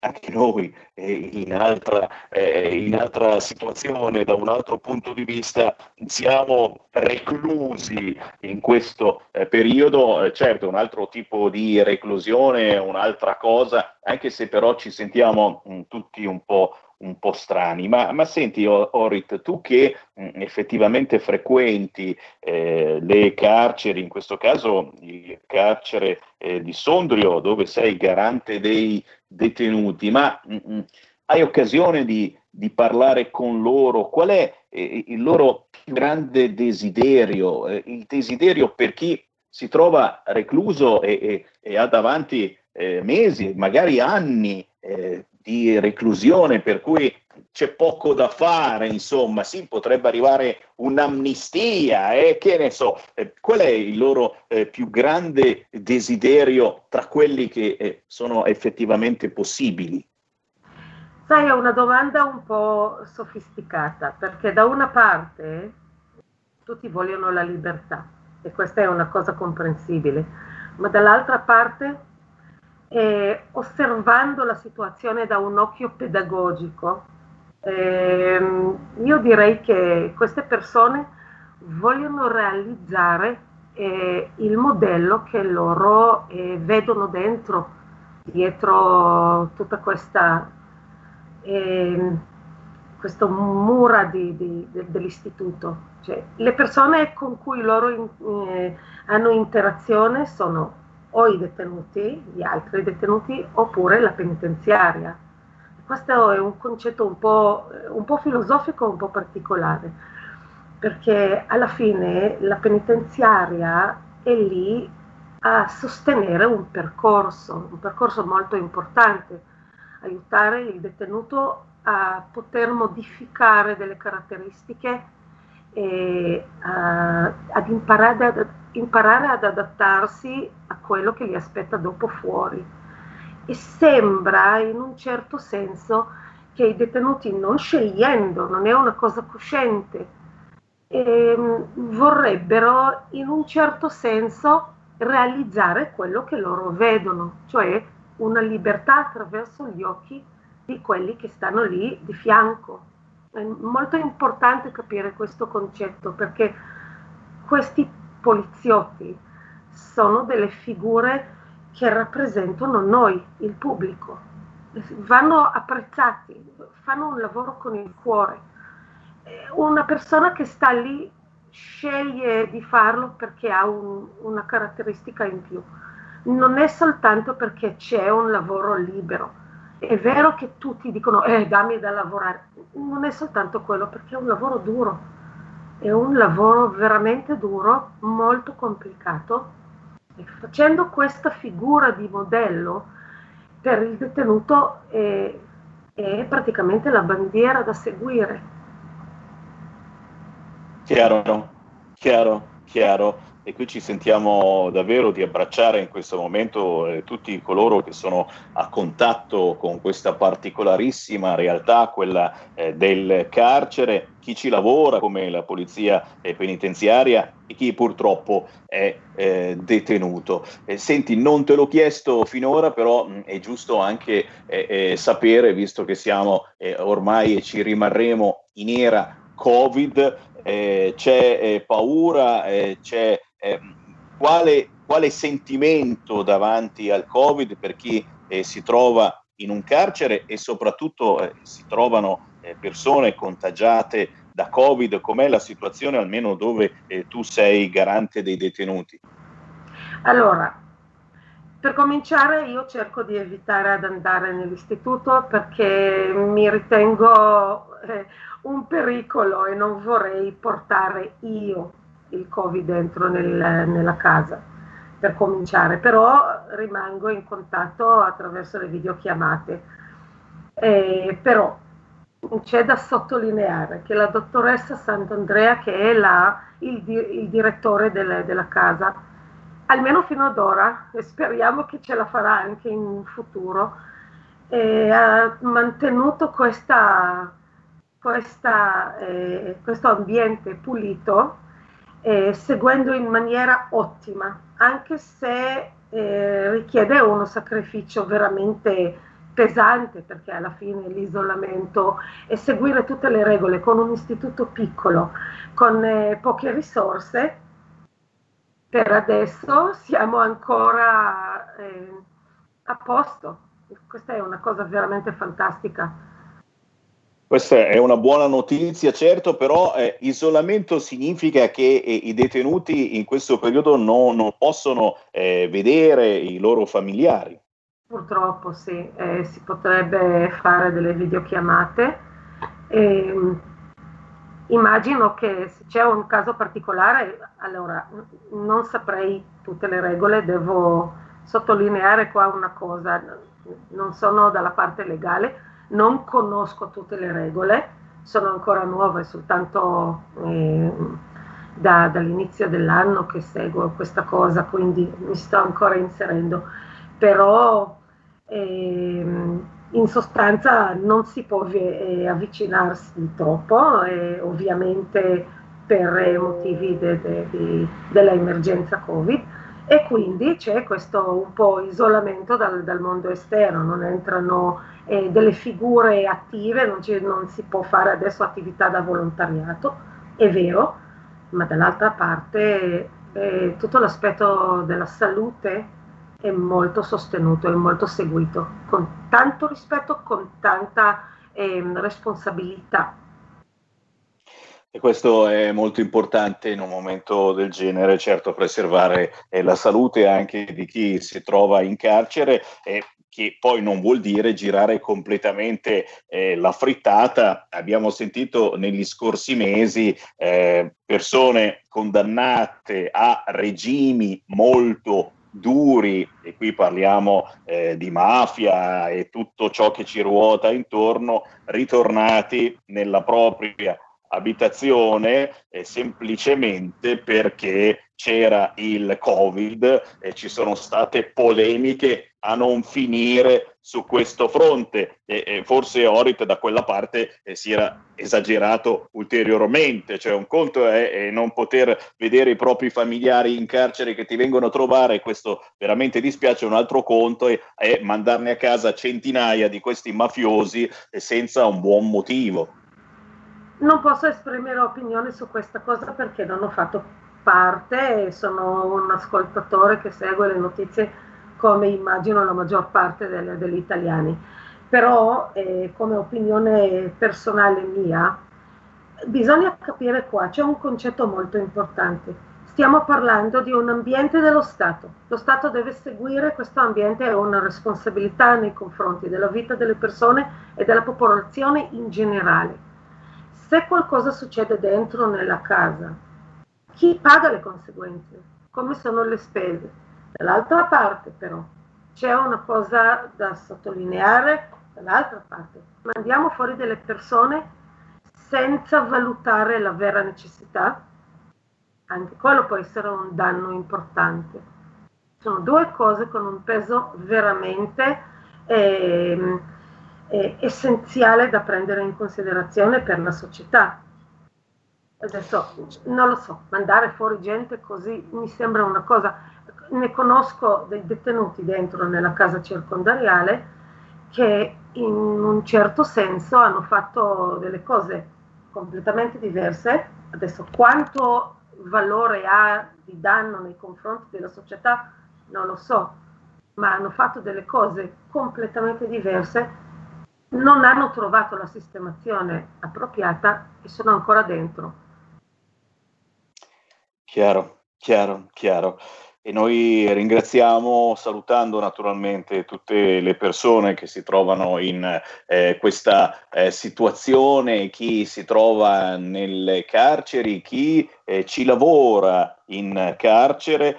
anche noi eh, in, altra, eh, in, altra, situazione, da un altro punto di vista, siamo reclusi in questo eh, periodo. Certo, un altro tipo di reclusione, un'altra cosa, anche se però ci sentiamo mm, tutti un po' un po' strani. Ma, ma senti, Orit, tu che mh, mm, effettivamente frequenti eh, le carceri, in questo caso il carcere eh, di Sondrio, dove sei garante dei detenuti, ma mh, mm, mm, hai occasione di, di, parlare con loro? Qual è eh, il loro più grande desiderio? Eh, il desiderio per chi si trova recluso e, e, e ha davanti eh, mesi, magari anni eh, di reclusione, per cui c'è poco da fare, insomma, sì, potrebbe arrivare un'amnistia, eh, che ne so, eh, qual è il loro eh, più grande desiderio tra quelli che eh, sono effettivamente possibili? Sai, è una domanda un po' sofisticata, perché da una parte tutti vogliono la libertà e questa è una cosa comprensibile, ma dall'altra parte, eh, osservando la situazione da un occhio pedagogico, eh, io direi che queste persone vogliono realizzare eh, il modello che loro eh, vedono dentro, dietro tutta questa eh, questo mura di, di, de, dell'istituto. Cioè, le persone con cui loro in, eh, hanno interazione sono o i detenuti, gli altri detenuti, oppure la penitenziaria. Questo è un concetto un po', un po' filosofico, un po' particolare, perché alla fine la penitenziaria è lì a sostenere un percorso, un percorso molto importante, aiutare il detenuto a poter modificare delle caratteristiche e a, ad imparare ad, imparare ad adattarsi a quello che li aspetta dopo fuori. E sembra in un certo senso che i detenuti non scegliendo, non è una cosa cosciente, ehm, vorrebbero in un certo senso realizzare quello che loro vedono, cioè una libertà attraverso gli occhi di quelli che stanno lì di fianco. È molto importante capire questo concetto perché questi poliziotti sono delle figure che rappresentano noi, il pubblico. Vanno apprezzati, fanno un lavoro con il cuore. Una persona che sta lì sceglie di farlo perché ha un, una caratteristica in più non è soltanto perché c'è un lavoro libero. È vero che tutti dicono, eh, dammi da lavorare. Non è soltanto quello, perché è un lavoro duro. È un lavoro veramente duro, molto complicato. E facendo questa figura di modello per il detenuto è, è praticamente la bandiera da seguire. Chiaro, chiaro, chiaro e qui ci sentiamo davvero di abbracciare in questo momento eh, tutti coloro che sono a contatto con questa particolarissima realtà, quella eh, del carcere, chi ci lavora come la polizia eh, penitenziaria e chi purtroppo è eh, detenuto. Eh, senti, non te l'ho chiesto finora, però mh, è giusto anche eh, sapere, visto che siamo ormai e ci rimarremo in era Covid, c'è paura, c'è eh, quale, quale, sentimento davanti al Covid per chi eh, si trova in un carcere e soprattutto eh, si trovano eh, persone contagiate da Covid, com'è la situazione almeno dove eh, tu sei garante dei detenuti? Allora, per cominciare io cerco di evitare ad andare nell'istituto perché mi ritengo eh, un pericolo e non vorrei portare io il Covid dentro nel, nella casa per cominciare, però rimango in contatto attraverso le videochiamate. Eh, però c'è da sottolineare che la dottoressa Sant'Andrea, che è la, il, il, direttore delle, della casa, almeno fino ad ora, e speriamo che ce la farà anche in futuro, eh, ha mantenuto questa, questa, eh, questo ambiente pulito eh, seguendo in maniera ottima, anche se eh, richiede uno sacrificio veramente pesante perché alla fine l'isolamento e seguire tutte le regole con un istituto piccolo, con eh, poche risorse, per adesso siamo ancora eh, a posto. Questa è una cosa veramente fantastica. Questa è una buona notizia, certo, però eh, isolamento significa che eh, i detenuti in questo periodo no, non possono eh, vedere i loro familiari. Purtroppo sì, eh, si potrebbe fare delle videochiamate. Ehm, immagino che se c'è un caso particolare, allora non saprei tutte le regole, devo sottolineare qua una cosa, non sono dalla parte legale non conosco tutte le regole, sono ancora nuove, soltanto eh, da, dall'inizio dell'anno che seguo questa cosa, quindi mi sto ancora inserendo, però eh, in sostanza non si può eh, avvicinarsi troppo, eh, ovviamente per motivi de, de, de, dell'emergenza Covid. E quindi c'è questo un po' isolamento dal, dal mondo esterno, non entrano eh, delle figure attive, non, ci, non si può fare adesso attività da volontariato, è vero, ma dall'altra parte eh, tutto l'aspetto della salute è molto sostenuto e molto seguito, con tanto rispetto, con tanta eh, responsabilità. E questo è molto importante in un momento del genere, certo preservare eh, la salute anche di chi si trova in carcere e che poi non vuol dire girare completamente eh, la frittata. Abbiamo sentito negli scorsi mesi eh, persone condannate a regimi molto duri, e qui parliamo eh, di mafia e tutto ciò che ci ruota intorno, ritornati nella propria abitazione eh, semplicemente perché c'era il Covid e ci sono state polemiche a non finire su questo fronte. E, e forse Orit da quella parte eh, si era esagerato ulteriormente, cioè un conto è, è, non poter vedere i propri familiari in carcere che ti vengono a trovare, questo veramente dispiace, un altro conto è, è mandarne a casa centinaia di questi mafiosi eh, senza un buon motivo. Non posso esprimere opinione su questa cosa perché non ho fatto parte sono un ascoltatore che segue le notizie come immagino la maggior parte delle, degli italiani. Però eh, come opinione personale mia, bisogna capire qua, c'è un concetto molto importante. Stiamo parlando di un ambiente dello Stato. Lo Stato deve seguire questo ambiente e una responsabilità nei confronti della vita delle persone e della popolazione in generale se qualcosa succede dentro nella casa, chi paga le conseguenze? Come sono le spese? Dall'altra parte però c'è una cosa da sottolineare, dall'altra parte mandiamo fuori delle persone senza valutare la vera necessità, anche quello può essere un danno importante. Sono due cose con un peso veramente... Eh, eh, essenziale da prendere in considerazione per la società. Adesso non lo so, mandare fuori gente così mi sembra una cosa, ne conosco dei detenuti dentro nella casa circondariale che in un certo senso hanno fatto delle cose completamente diverse. Adesso quanto valore ha di danno nei confronti della società non lo so, ma hanno fatto delle cose completamente diverse non hanno trovato la sistemazione appropriata e sono ancora dentro. Chiaro, chiaro, chiaro. E noi ringraziamo, salutando naturalmente tutte le persone che si trovano in eh, questa eh, situazione, chi si trova nelle carceri, chi eh, ci lavora in carcere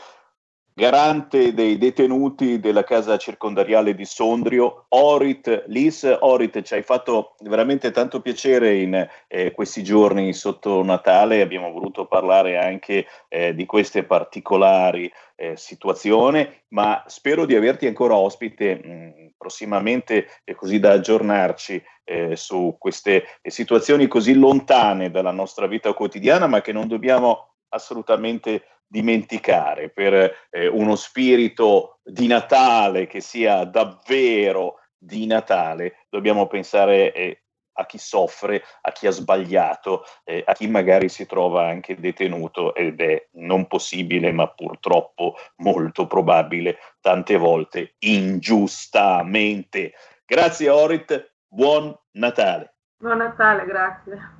garante dei detenuti della casa circondariale di Sondrio, Orit Lis. Orit, ci hai fatto veramente tanto piacere in eh, questi giorni sotto Natale, abbiamo voluto parlare anche eh, di queste particolari eh, situazioni, ma spero di averti ancora ospite mh, mm, prossimamente così da aggiornarci eh, su queste situazioni così lontane dalla nostra vita quotidiana, ma che non dobbiamo assolutamente dimenticare, per eh, uno spirito di Natale che sia davvero di Natale, dobbiamo pensare eh, a chi soffre, a chi ha sbagliato, eh, a chi magari si trova anche detenuto ed è non possibile, ma purtroppo molto probabile, tante volte ingiustamente. Grazie Orit, buon Natale. Buon Natale, grazie.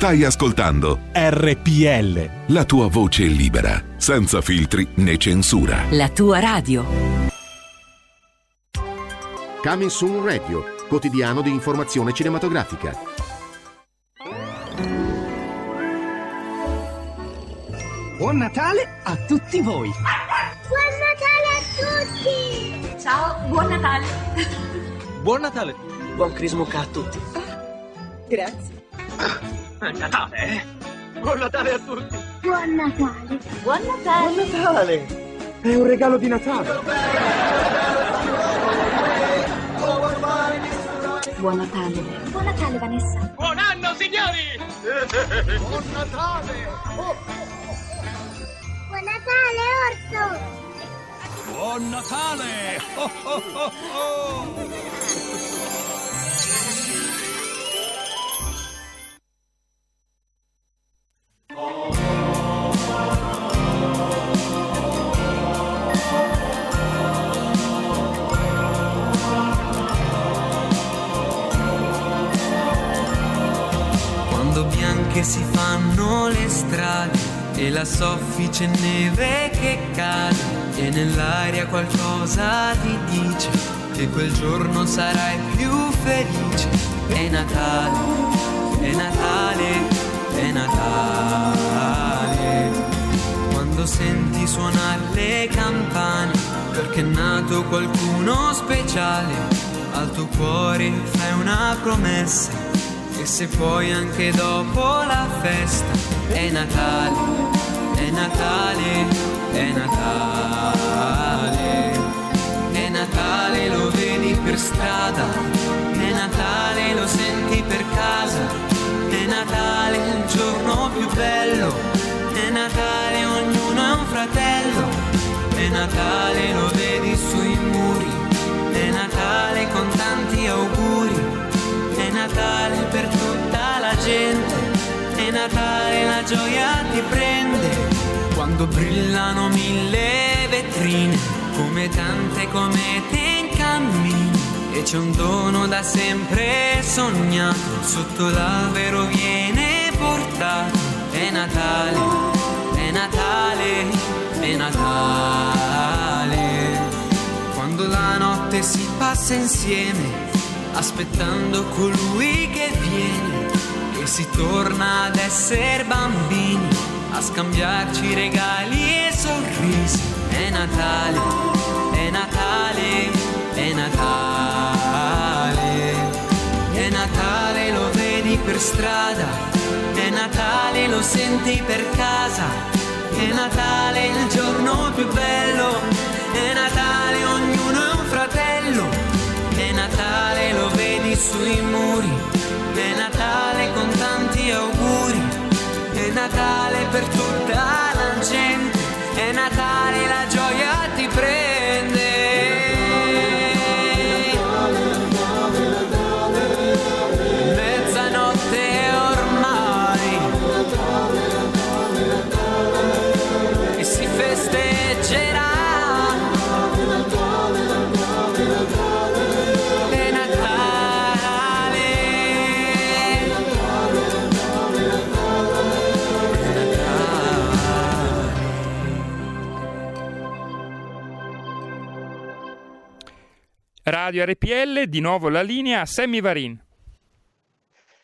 Stai ascoltando RPL. La tua voce libera, senza filtri né censura. La tua radio. Coming Soon Radio, quotidiano di informazione cinematografica. Buon Natale a tutti voi! Buon Natale a tutti! Ciao, buon Natale! Buon Natale! Buon Crismucca a tutti! Ah, grazie. Ah, è Natale, eh? Buon Natale a tutti! Buon Natale! Buon Natale! Buon Natale! È un regalo di Natale! Buon Natale! Buon Natale, Vanessa! Buon anno, signori! Buon Natale! Oh. Buon Natale, Orso! Buon Natale! Oh, oh, oh, oh. Quando bianche si fanno le strade e la soffice neve che cade e nell'aria qualcosa ti dice che quel giorno sarai più felice. È Natale, è Natale, è Natale. Quando senti suonare le campane perché è nato qualcuno speciale, al tuo cuore fai una promessa. E se puoi anche dopo la festa è Natale, è Natale, è Natale, è Natale, lo vedi per strada, è Natale, lo senti per casa, è Natale, il giorno più bello, è Natale, ognuno è un fratello, è Natale, lo vedi sui muri, è Natale con tanti auguri. È Natale per tutta la gente, è Natale la gioia ti prende, quando brillano mille vetrine, come tante comete in cammino, e c'è un dono da sempre sognato, sotto l'albero viene portato, è Natale, è Natale, è Natale, quando la notte si passa insieme aspettando colui che viene e si torna ad essere bambini, a scambiarci regali e sorrisi. È Natale, è Natale, è Natale, è Natale, lo vedi per strada, è Natale, lo senti per casa, è Natale il giorno più bello, è Natale, ognuno è un fratello. È Natale, lo vedi sui muri. È Natale con tanti auguri. È Natale per tutta la gente. È Natale, la gioia Radio RPL, di nuovo la linea a Sammy Varin.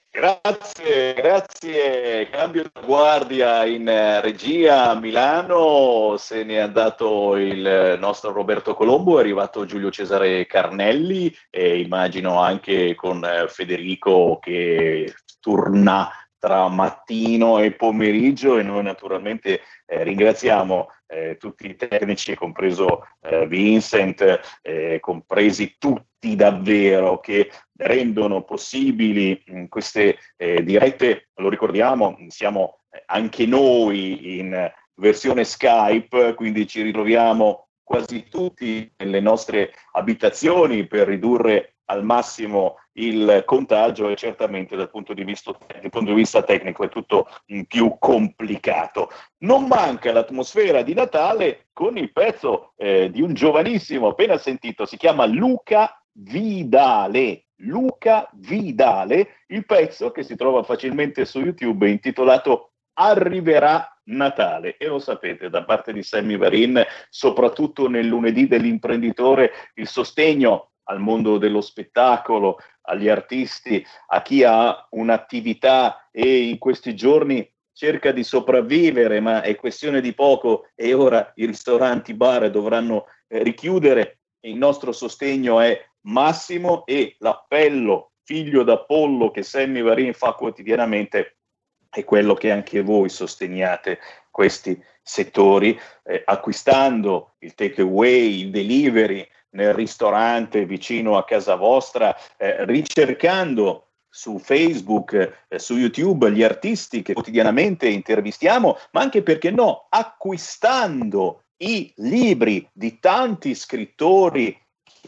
Grazie, grazie. Cambio di guardia in eh, regia a Milano, se n'è andato il nostro Roberto Colombo, è arrivato Giulio Cesare Carnelli e immagino anche con eh, Federico che turna tra mattino e pomeriggio e noi naturalmente eh, ringraziamo eh, tutti i tecnici, compreso eh, Vincent, eh, compresi tutti davvero che rendono possibili mh, queste eh, dirette, lo ricordiamo, siamo eh, anche noi in versione Skype, quindi ci ritroviamo quasi tutti nelle nostre abitazioni per ridurre al massimo il contagio e certamente dal punto di vista, punto di vista tecnico è tutto mh, più complicato. Non manca l'atmosfera di Natale con il pezzo eh, di un giovanissimo appena sentito, si chiama Luca Vidale. Luca Vidale, il pezzo che si trova facilmente su YouTube intitolato Arriverà Natale e lo sapete da parte di Sammy Varin, soprattutto nel lunedì dell'imprenditore, il sostegno al mondo dello spettacolo, agli artisti, a chi ha un'attività e in questi giorni cerca di sopravvivere, ma è questione di poco e ora i ristoranti, i bar dovranno eh, richiudere. Il nostro sostegno è massimo e l'appello figlio d'Apollo che Sammy Varin fa quotidianamente è quello che anche voi sosteniate questi settori eh, acquistando il takeaway, il delivery nel ristorante vicino a casa vostra, eh, ricercando su Facebook, eh, su YouTube gli artisti che quotidianamente intervistiamo, ma anche perché no, acquistando i libri di tanti scrittori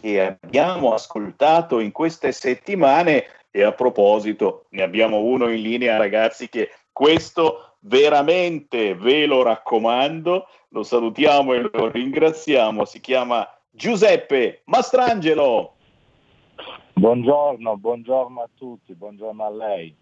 che abbiamo ascoltato in queste settimane. E a proposito ne abbiamo uno in linea ragazzi che questo veramente ve lo raccomando, lo salutiamo e lo ringraziamo, si chiama Giuseppe Mastrangelo. Buongiorno, buongiorno a tutti, buongiorno a lei.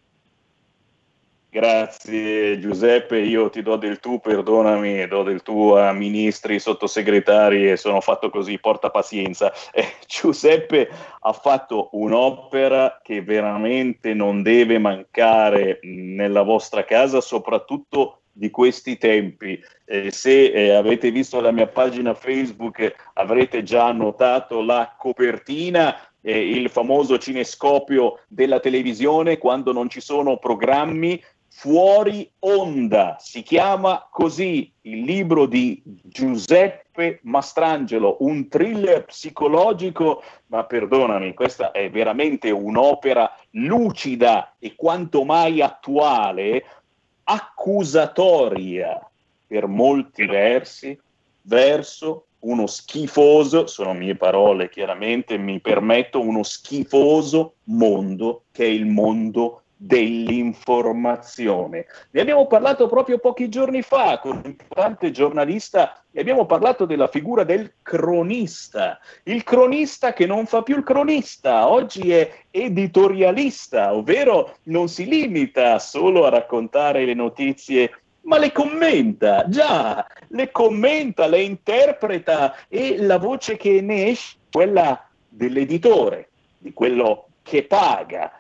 Grazie Giuseppe, io ti do del tu, perdonami, do del tu a ministri, sottosegretari e sono fatto così, porta pazienza. Eh, Giuseppe ha fatto un'opera che veramente non deve mancare nella vostra casa, soprattutto di questi tempi. Eh, se eh, avete visto la mia pagina Facebook avrete già notato la copertina eh, il famoso cinescopio della televisione quando non ci sono programmi Fuori onda, si chiama così il libro di Giuseppe Mastrangelo, un thriller psicologico, ma perdonami, questa è veramente un'opera lucida e quanto mai attuale, accusatoria per molti versi verso uno schifoso, sono mie parole chiaramente, mi permetto, uno schifoso mondo che è il mondo dell'informazione. Ne abbiamo parlato proprio pochi giorni fa con un importante giornalista e abbiamo parlato della figura del cronista. Il cronista che non fa più il cronista, oggi è editorialista, ovvero non si limita solo a raccontare le notizie ma le commenta, già, le commenta, le interpreta e la voce che ne esce, quella dell'editore, di quello che paga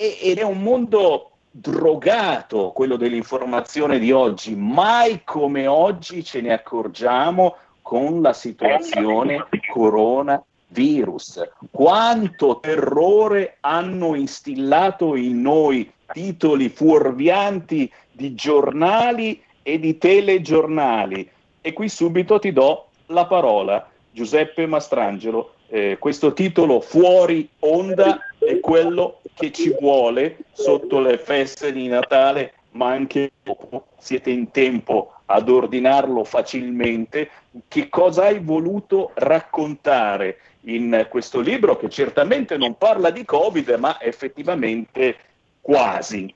ed è un mondo drogato quello dell'informazione di oggi, mai come oggi ce ne accorgiamo con la situazione coronavirus. Quanto terrore hanno instillato in noi titoli fuorvianti di giornali e di telegiornali. E qui subito ti do la parola, Giuseppe Mastrangelo. Eh, questo titolo fuori onda è quello che ci vuole sotto le feste di Natale, ma anche dopo. Siete in tempo ad ordinarlo facilmente. Che cosa hai voluto raccontare in questo libro che certamente non parla di Covid, ma effettivamente quasi?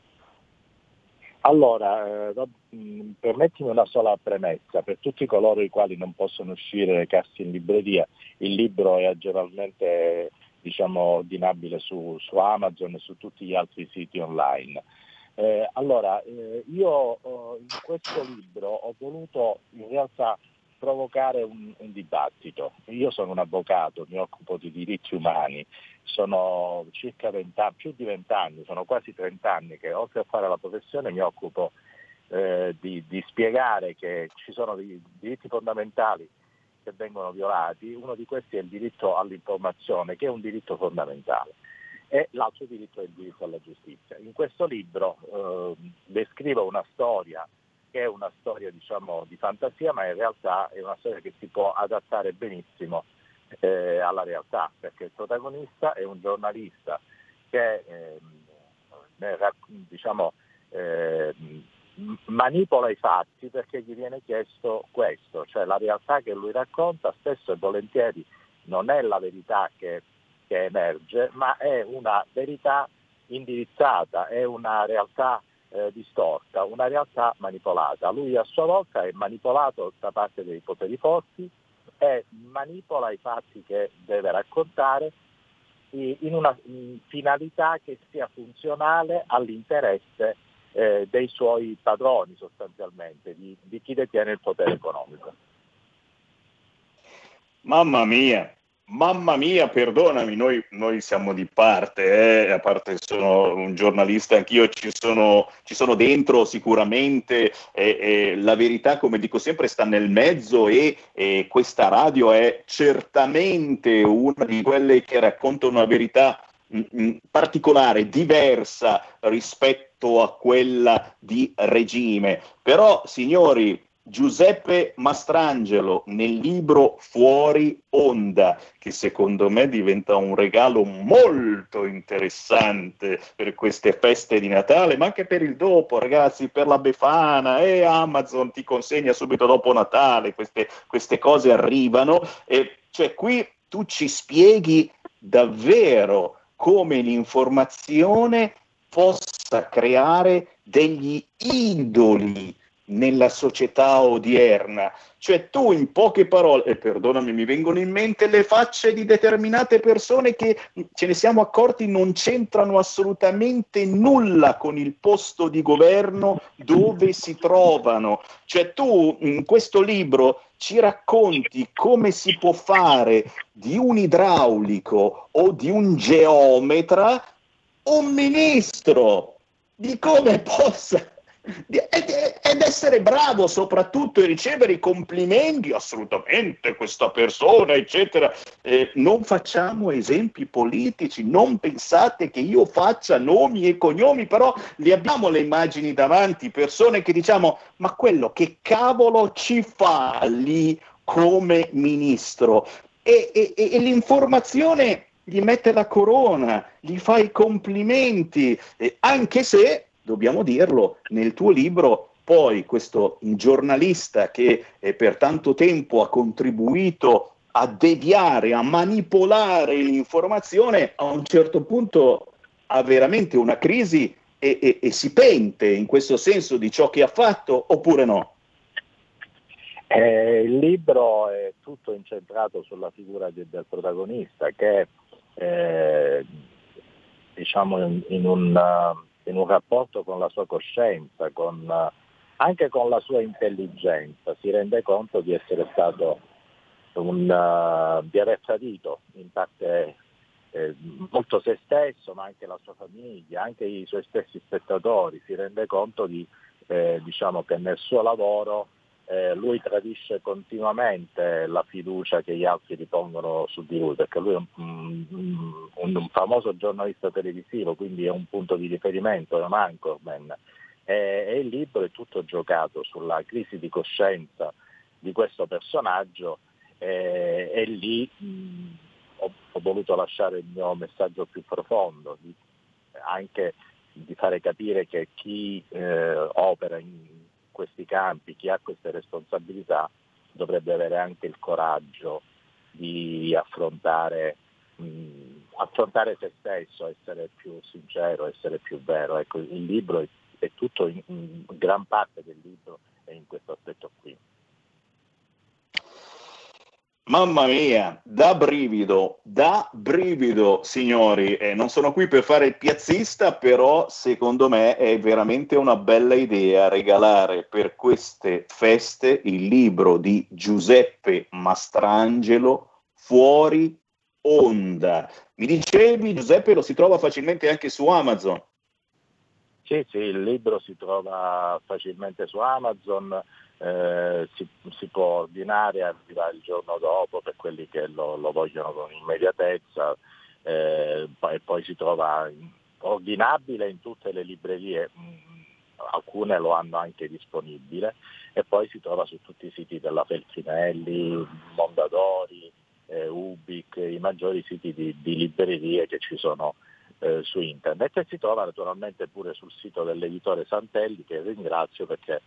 Allora, eh, permettimi una sola premessa, per tutti coloro i quali non possono uscire le casse in libreria, il libro è agevolmente diciamo, ordinabile su, su, Amazon e su tutti gli altri siti online. Eh, allora, eh, io eh, in questo libro ho voluto in realtà provocare un, un, dibattito. Io sono un avvocato, mi occupo di diritti umani, sono circa 20 anni, più di 20 anni, sono quasi 30 anni che oltre a fare la professione mi occupo eh, di, di, spiegare che ci sono dei diritti fondamentali che vengono violati, uno di questi è il diritto all'informazione, che è un diritto fondamentale, e l'altro diritto è il diritto alla giustizia. In questo libro eh, descrivo una storia che è una storia diciamo, di fantasia, ma in realtà è una storia che si può adattare benissimo eh, alla realtà, perché il protagonista è un giornalista che eh, diciamo, eh, manipola i fatti perché gli viene chiesto questo, cioè la realtà che lui racconta spesso e volentieri non è la verità che, che emerge, ma è una verità indirizzata, è una realtà eh, distorta, una realtà manipolata. Lui a sua volta è manipolato da parte dei poteri forti e manipola i fatti che deve raccontare in una finalità che sia funzionale all'interesse eh, dei suoi padroni sostanzialmente, di, di chi detiene il potere economico. Mamma mia, Mamma mia, perdonami, noi, noi siamo di parte, eh? a parte sono un giornalista, anch'io ci sono, ci sono dentro sicuramente, e, e la verità, come dico sempre, sta nel mezzo e, questa radio è certamente una di quelle che racconta una verità particolare, diversa rispetto a quella di regime. Però, signori, Giuseppe Mastrangelo nel libro Fuori Onda, che secondo me diventa un regalo molto interessante per queste feste di Natale, ma anche per il dopo, ragazzi, per la Befana e Amazon ti consegna subito dopo Natale, queste, queste cose arrivano e cioè qui tu ci spieghi davvero come l'informazione possa creare degli idoli nella società odierna. Cioè tu in poche parole, e perdonami, mi vengono in mente le facce di determinate persone che ce ne siamo accorti non c'entrano assolutamente nulla con il posto di governo dove si trovano. Cioè tu in questo libro ci racconti come si può fare di un idraulico o di un geometra un ministro, di come possa ed essere bravo soprattutto e ricevere i complimenti, assolutamente questa persona, eccetera. Eh, non facciamo esempi politici, non pensate che io faccia nomi e cognomi, però li abbiamo le immagini davanti, persone che diciamo, ma quello che cavolo ci fa lì come ministro? E, e, e l'informazione gli mette la corona, gli fa i complimenti, eh, anche se dobbiamo dirlo, nel tuo libro poi questo giornalista che eh, per tanto tempo ha contribuito a deviare, a manipolare l'informazione, a un certo punto ha veramente una crisi e, e, e si pente in questo senso di ciò che ha fatto oppure no? Eh, il libro è tutto incentrato sulla figura de, del protagonista che eh, diciamo in, in un in un rapporto con la sua coscienza, con, anche con la sua intelligenza, si rende conto di essere stato un, uh, di aver tradito in parte eh, molto se stesso, ma anche la sua famiglia, anche i suoi stessi spettatori, si rende conto di, eh, diciamo che nel suo lavoro eh, lui tradisce continuamente la fiducia che gli altri ripongono su di lui, perché lui è un, un, un famoso giornalista televisivo, quindi è un punto di riferimento, è un anchorman. E, e il libro è tutto giocato sulla crisi di coscienza di questo personaggio e, e lì mh, ho, ho, voluto lasciare il mio messaggio più profondo, di, anche di fare capire che chi eh, opera in questi campi, chi ha queste responsabilità dovrebbe avere anche il coraggio di affrontare, mh, affrontare se stesso, essere più sincero, essere più vero. Ecco, il libro è, è tutto, in, in gran parte del libro è in questo aspetto qui. Mamma mia, da brivido, da brivido, signori. Eh, non sono qui per fare il piazzista, però secondo me è veramente una bella idea regalare per queste feste il libro di Giuseppe Mastrangelo, Fuori Onda. Mi dicevi, Giuseppe, lo si trova facilmente anche su Amazon. Sì, sì, il libro si trova facilmente su Amazon eh, si, si, può ordinare e arrivare il giorno dopo per quelli che lo, lo vogliono con immediatezza eh, e poi si trova in, ordinabile in tutte le librerie, mm, alcune lo hanno anche disponibile e poi si trova su tutti i siti della Feltrinelli, Mondadori, eh, Ubic, i maggiori siti di, di librerie che ci sono eh, su internet e si trova naturalmente pure sul sito dell'editore Santelli che ringrazio perché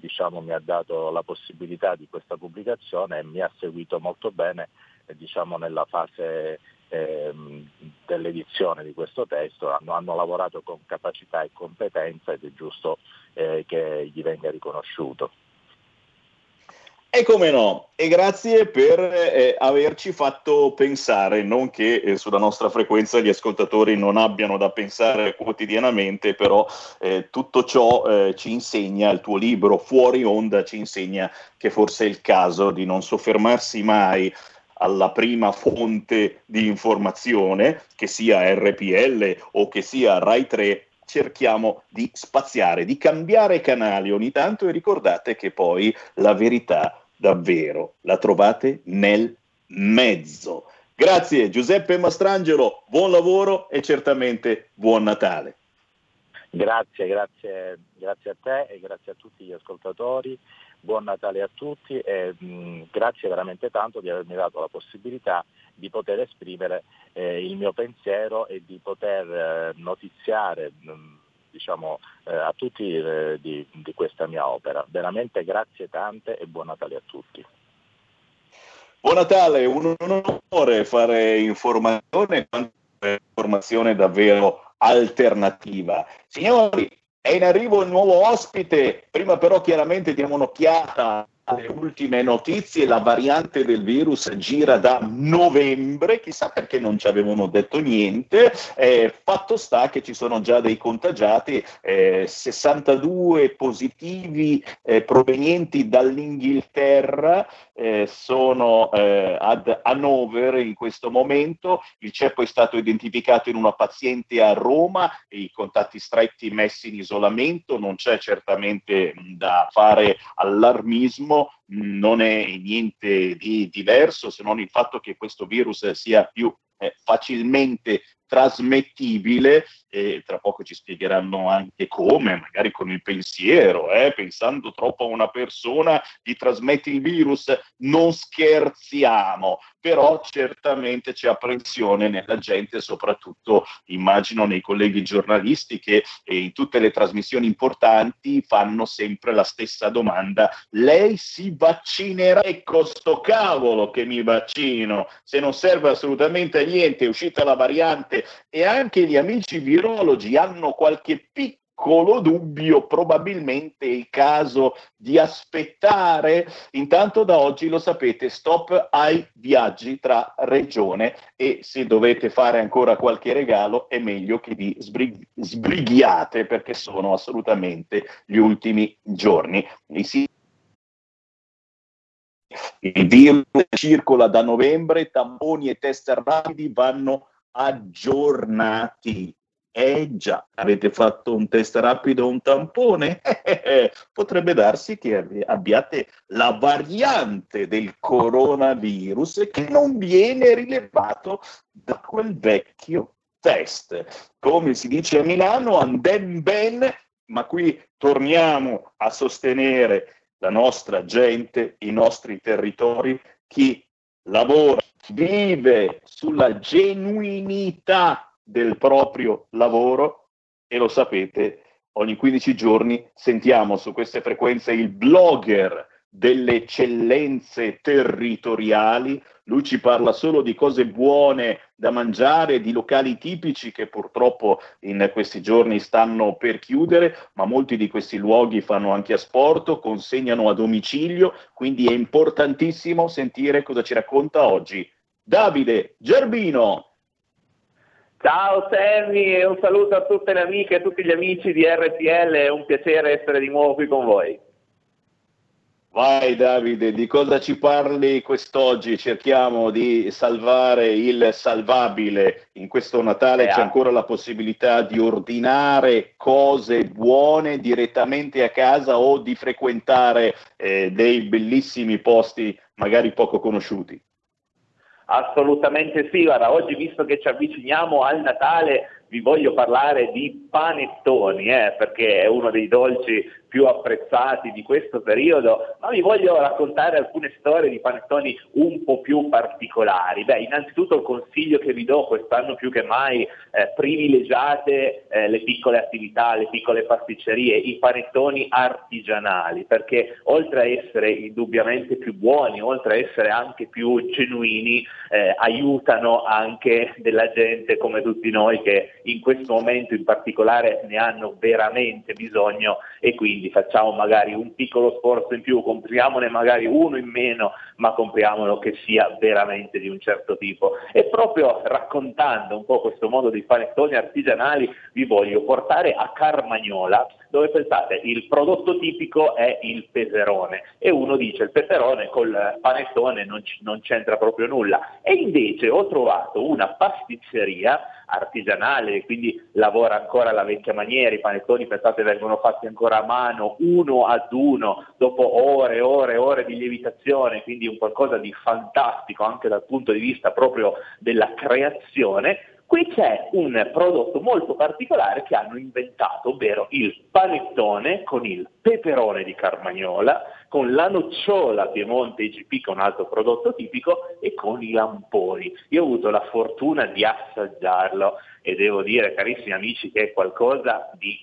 diciamo, mi ha dato la possibilità di questa pubblicazione e mi ha seguito molto bene eh, diciamo, nella fase eh, dell'edizione di questo testo, hanno, hanno, lavorato con capacità e competenza ed è giusto eh, che gli venga riconosciuto. E come no, e grazie per eh, averci fatto pensare, non che eh, sulla nostra frequenza gli ascoltatori non abbiano da pensare quotidianamente, però eh, tutto ciò eh, ci insegna, il tuo libro Fuori Onda ci insegna che forse è il caso di non soffermarsi mai alla prima fonte di informazione, che sia RPL o che sia Rai 3, cerchiamo di spaziare, di cambiare canali ogni tanto e ricordate che poi la verità davvero la trovate nel mezzo. Grazie Giuseppe Mastrangelo, buon lavoro e certamente buon Natale. Grazie, grazie, grazie a te e grazie a tutti gli ascoltatori. Buon Natale a tutti e mh, grazie veramente tanto di avermi dato la possibilità di poter esprimere eh, il mio pensiero e di poter eh, notiziare mh, diciamo, eh, a tutti eh, di, di questa mia opera. Veramente grazie tante e buon Natale a tutti. Buon Natale, un onore fare informazione, informazione davvero alternativa. Signori, è in arrivo il nuovo ospite, prima però chiaramente diamo un'occhiata alle ultime notizie, la variante del virus gira da novembre, chissà perché non ci avevano detto niente, eh, fatto sta che ci sono già dei contagiati, eh, 62 positivi eh, provenienti dall'Inghilterra, eh, sono eh, ad Hannover in questo momento, il ceppo è stato identificato in una paziente a Roma, i contatti stretti messi in isolamento, non c'è certamente da fare allarmismo, non è niente di diverso se non il fatto che questo virus sia più eh, facilmente trasmettibile e tra poco ci spiegheranno anche come, magari con il pensiero, eh, pensando troppo a una persona gli trasmette il virus, non scherziamo, però certamente c'è apprensione nella gente, soprattutto immagino nei colleghi giornalisti che in tutte le trasmissioni importanti fanno sempre la stessa domanda, lei si vaccinerà? Ecco sto cavolo che mi vaccino, se non serve assolutamente a niente, è uscita la variante e anche gli amici virologi hanno qualche piccolo dubbio, probabilmente è il caso di aspettare. Intanto da oggi lo sapete, stop ai viaggi tra regione e se dovete fare ancora qualche regalo è meglio che vi sbrig- sbrighiate perché sono assolutamente gli ultimi giorni. Il virus circola da novembre, tamponi e test rapidi vanno aggiornati. Eh già, avete fatto un test rapido un tampone? [laughs] Potrebbe darsi che abbiate la variante del coronavirus che non viene rilevato da quel vecchio test. Come si dice a Milano, andem ben, ma qui torniamo a sostenere la nostra gente, i nostri territori, chi lavora, vive sulla genuinità del proprio lavoro e lo sapete, ogni 15 giorni sentiamo su queste frequenze il blogger delle eccellenze territoriali, lui ci parla solo di cose buone da mangiare, di locali tipici che purtroppo in questi giorni stanno per chiudere, ma molti di questi luoghi fanno anche asporto, consegnano a domicilio, quindi è importantissimo sentire cosa ci racconta oggi. Davide Gerbino. Ciao Sammy e un saluto a tutte le amiche e a tutti gli amici di RTL, è un piacere essere di nuovo qui con voi. Vai Davide, di cosa ci parli quest'oggi? Cerchiamo di salvare il salvabile. In questo Natale c'è ancora la possibilità di ordinare cose buone direttamente a casa o di frequentare eh, dei bellissimi posti magari poco conosciuti. Assolutamente sì, guarda, oggi visto che ci avviciniamo al Natale vi voglio parlare di panettoni, eh, perché è uno dei dolci più apprezzati di questo periodo, ma vi voglio raccontare alcune storie di panettoni un po' più particolari. Beh, innanzitutto il consiglio che vi do quest'anno più che mai, eh, privilegiate eh, le piccole attività, le piccole pasticcerie, i panettoni artigianali, perché oltre a essere indubbiamente più buoni, oltre a essere anche più genuini, eh, aiutano anche della gente come tutti noi che in questo momento in particolare ne hanno veramente bisogno e quindi facciamo magari un piccolo sforzo in più, compriamone magari uno in meno, ma compriamolo che sia veramente di un certo tipo. E proprio raccontando un po' questo modo di panettoni artigianali vi voglio portare a Carmagnola dove pensate il prodotto tipico è il peperone e uno dice il peperone col panettone non, c- non c'entra proprio nulla e invece ho trovato una pasticceria artigianale, quindi lavora ancora alla vecchia maniera, i panettoni pensate vengono fatti ancora a mano, uno ad uno, dopo ore e ore e ore di lievitazione, quindi un qualcosa di fantastico anche dal punto di vista proprio della creazione. Qui c'è un prodotto molto particolare che hanno inventato, ovvero il panettone con il peperone di Carmagnola, con la nocciola Piemonte IGP, che è un altro prodotto tipico, e con i lamponi. Io ho avuto la fortuna di assaggiarlo e devo dire, carissimi amici, che è qualcosa di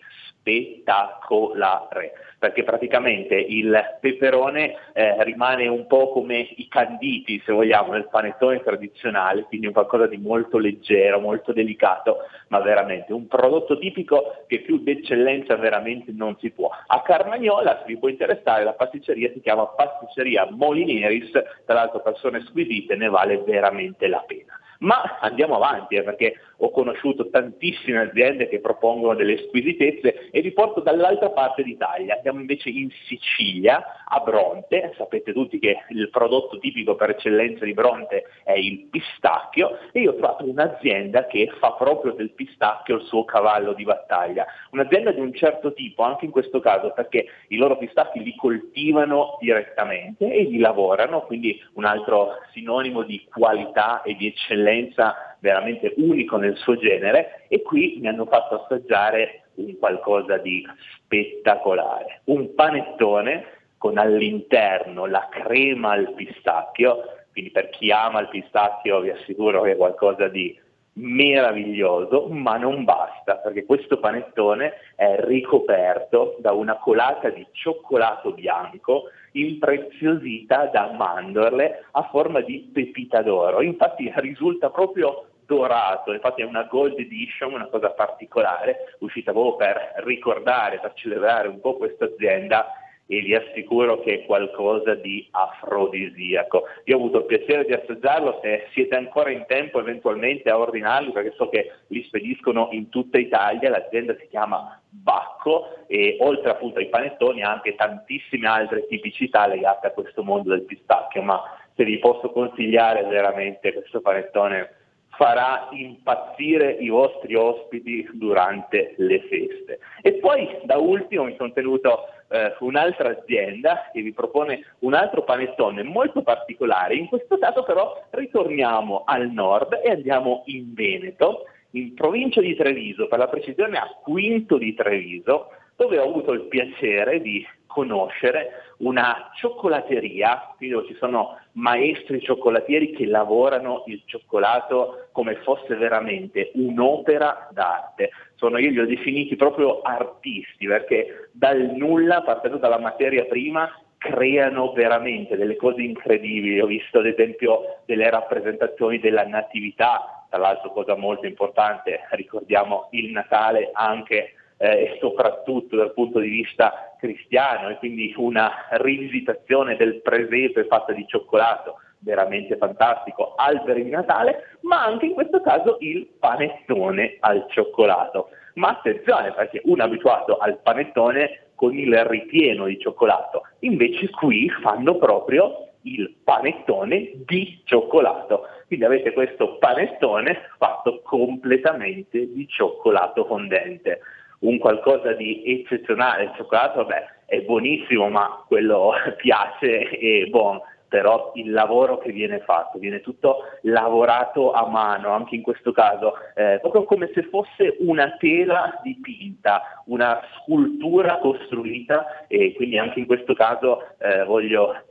spettacolare, perché praticamente il peperone eh, rimane un po' come i canditi, se vogliamo, nel panettone tradizionale, quindi un qualcosa di molto leggero, molto delicato, ma veramente un prodotto tipico che più d'eccellenza veramente non si può. A Carmagnola, se vi può interessare, la pasticceria si chiama Pasticceria Molineris, tra l'altro persone squisite, ne vale veramente la pena. Ma andiamo avanti eh, perché ho conosciuto tantissime aziende che propongono delle squisitezze e vi porto dall'altra parte d'Italia. Andiamo invece in Sicilia, a Bronte, sapete tutti che il prodotto tipico per eccellenza di Bronte è il pistacchio e io ho trovato un'azienda che fa proprio del pistacchio il suo cavallo di battaglia. Un'azienda di un certo tipo, anche in questo caso perché i loro pistacchi li coltivano direttamente e li lavorano, quindi un altro sinonimo di qualità e di eccellenza veramente unico nel suo genere e qui mi hanno fatto assaggiare un qualcosa di spettacolare, un panettone con all'interno la crema al pistacchio, quindi per chi ama il pistacchio vi assicuro che è qualcosa di meraviglioso, ma non basta, perché questo panettone è ricoperto da una colata di cioccolato bianco impreziosita da mandorle a forma di pepita d'oro. Infatti [laughs] risulta proprio dorato, infatti è una gold edition, una cosa particolare, uscita proprio per ricordare, per celebrare un po' questa azienda e vi assicuro che è qualcosa di afrodisiaco. Io ho avuto il piacere di assaggiarlo, se siete ancora in tempo eventualmente a ordinarli, perché so che li spediscono in tutta Italia, l'azienda si chiama Bacco e oltre appunto ai panettoni ha anche tantissime altre tipicità legate a questo mondo del pistacchio, ma se vi posso consigliare veramente questo panettone farà impazzire i vostri ospiti durante le feste. E poi da ultimo mi sono tenuto eh, un'altra azienda che vi propone un altro panettone molto particolare, in questo caso però ritorniamo al nord e andiamo in Veneto, in provincia di Treviso, per la precisione a Quinto di Treviso, dove ho avuto il piacere di conoscere una cioccolateria, quindi dove ci sono maestri cioccolatieri che lavorano il cioccolato come fosse veramente un'opera d'arte. Sono io li ho definiti proprio artisti perché dal nulla, partendo dalla materia prima, creano veramente delle cose incredibili. Ho visto ad esempio delle rappresentazioni della natività, tra l'altro cosa molto importante, ricordiamo il Natale anche eh, e soprattutto dal punto di vista cristiano e quindi una rivisitazione del presepe fatta di cioccolato veramente fantastico, alberi di Natale, ma anche in questo caso il panettone al cioccolato. Ma attenzione perché uno è abituato al panettone con il ripieno di cioccolato, invece qui fanno proprio il panettone di cioccolato. Quindi avete questo panettone fatto completamente di cioccolato fondente un qualcosa di eccezionale. Il cioccolato vabbè, è buonissimo, ma quello [laughs] piace e buono però il lavoro che viene fatto, viene tutto lavorato a mano, anche in questo caso, eh, proprio come se fosse una tela dipinta, una scultura costruita e quindi anche in questo caso eh, voglio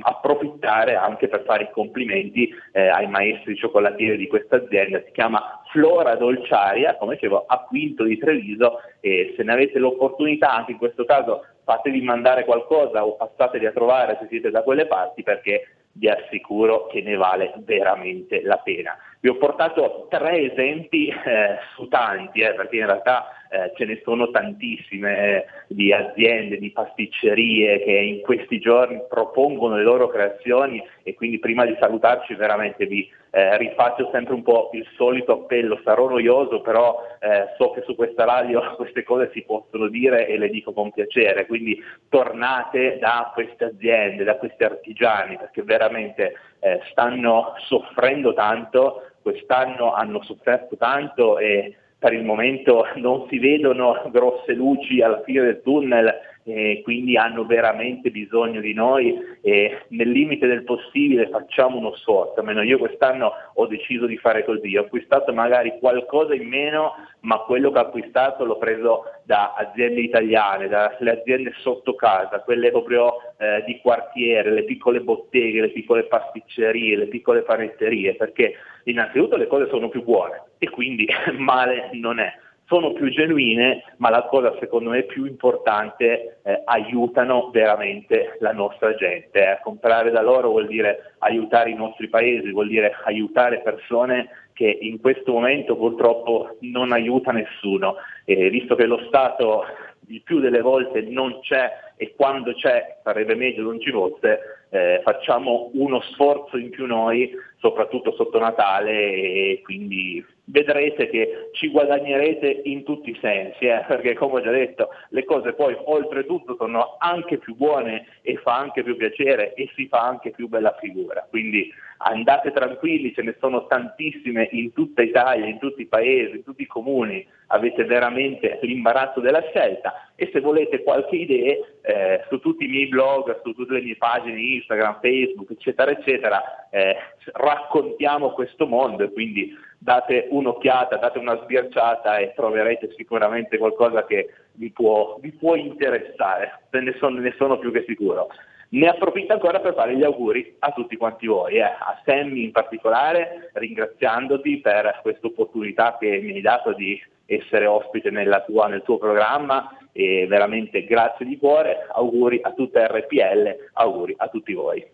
approfittare anche per fare i complimenti eh, ai maestri cioccolatieri di questa azienda, si chiama Flora Dolciaria, come dicevo, a Quinto di Treviso e se ne avete l'opportunità, anche in questo caso fatevi mandare qualcosa o passateli a trovare se siete da quelle parti perché vi assicuro che ne vale veramente la pena. Vi ho portato tre esempi eh, su tanti, eh, perché in realtà eh, ce ne sono tantissime eh, di aziende, di pasticcerie che in questi giorni propongono le loro creazioni e quindi prima di salutarci veramente vi eh, rifaccio sempre un po' il solito appello, sarò noioso però eh, so che su questa radio [laughs] queste cose si possono dire e le dico con piacere, quindi tornate da queste aziende, da questi artigiani perché veramente stanno soffrendo tanto, quest'anno hanno sofferto tanto e per il momento [laughs] non si vedono grosse luci alla fine del tunnel e quindi hanno veramente bisogno di noi e nel limite del possibile facciamo uno sforzo, almeno io quest'anno ho deciso di fare così, ho acquistato magari qualcosa in meno, ma quello che ho acquistato l'ho preso da aziende italiane, dalle aziende sotto casa, quelle proprio eh, di quartiere, le piccole botteghe, le piccole pasticcerie, le piccole panetterie, perché innanzitutto le cose sono più buone e quindi [laughs] male non è sono più genuine, ma la cosa secondo me più importante, eh, aiutano veramente la nostra gente. Eh. Comprare da loro vuol dire aiutare i nostri paesi, vuol dire aiutare persone che in questo momento purtroppo non aiuta nessuno. E visto che lo Stato il più delle volte non c'è e quando c'è sarebbe meglio non ci fosse, eh, facciamo uno sforzo in più noi, soprattutto sotto Natale e quindi vedrete che ci guadagnerete in tutti i sensi, eh, perché come ho già detto le cose poi oltretutto sono anche più buone e fa anche più piacere e si fa anche più bella figura. Quindi andate tranquilli, ce ne sono tantissime in tutta Italia, in tutti i paesi, in tutti i comuni, avete veramente l'imbarazzo della scelta e se volete qualche idea eh, su tutti i miei blog, su tutte le mie pagine Instagram, Facebook, eccetera, eccetera, eh, raccontiamo questo mondo e quindi date un'occhiata, date una sbirciata e troverete sicuramente qualcosa che vi può, vi può interessare, ne sono, ne sono più che sicuro. Ne approfitto ancora per fare gli auguri a tutti quanti voi, eh, a Sammy in particolare, ringraziandoti per questa opportunità che mi hai dato di essere ospite tua, nel tuo programma e veramente grazie di cuore, auguri a tutta RPL, auguri a tutti voi.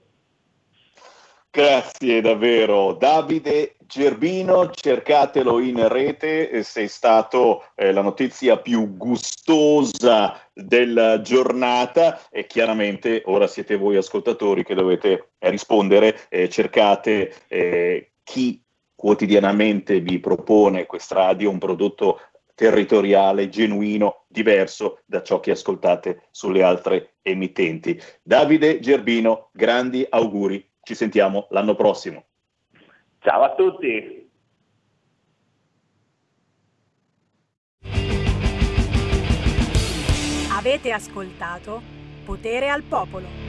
Grazie davvero. Davide Gerbino, cercatelo in rete, sei stato eh, la notizia più gustosa della giornata e chiaramente ora siete voi ascoltatori che dovete rispondere, eh, cercate eh, chi quotidianamente vi propone quest'radio un prodotto territoriale, genuino, diverso da ciò che ascoltate sulle altre emittenti. Davide Gerbino, grandi auguri ci sentiamo l'anno prossimo. Ciao a tutti. Avete ascoltato Potere al Popolo.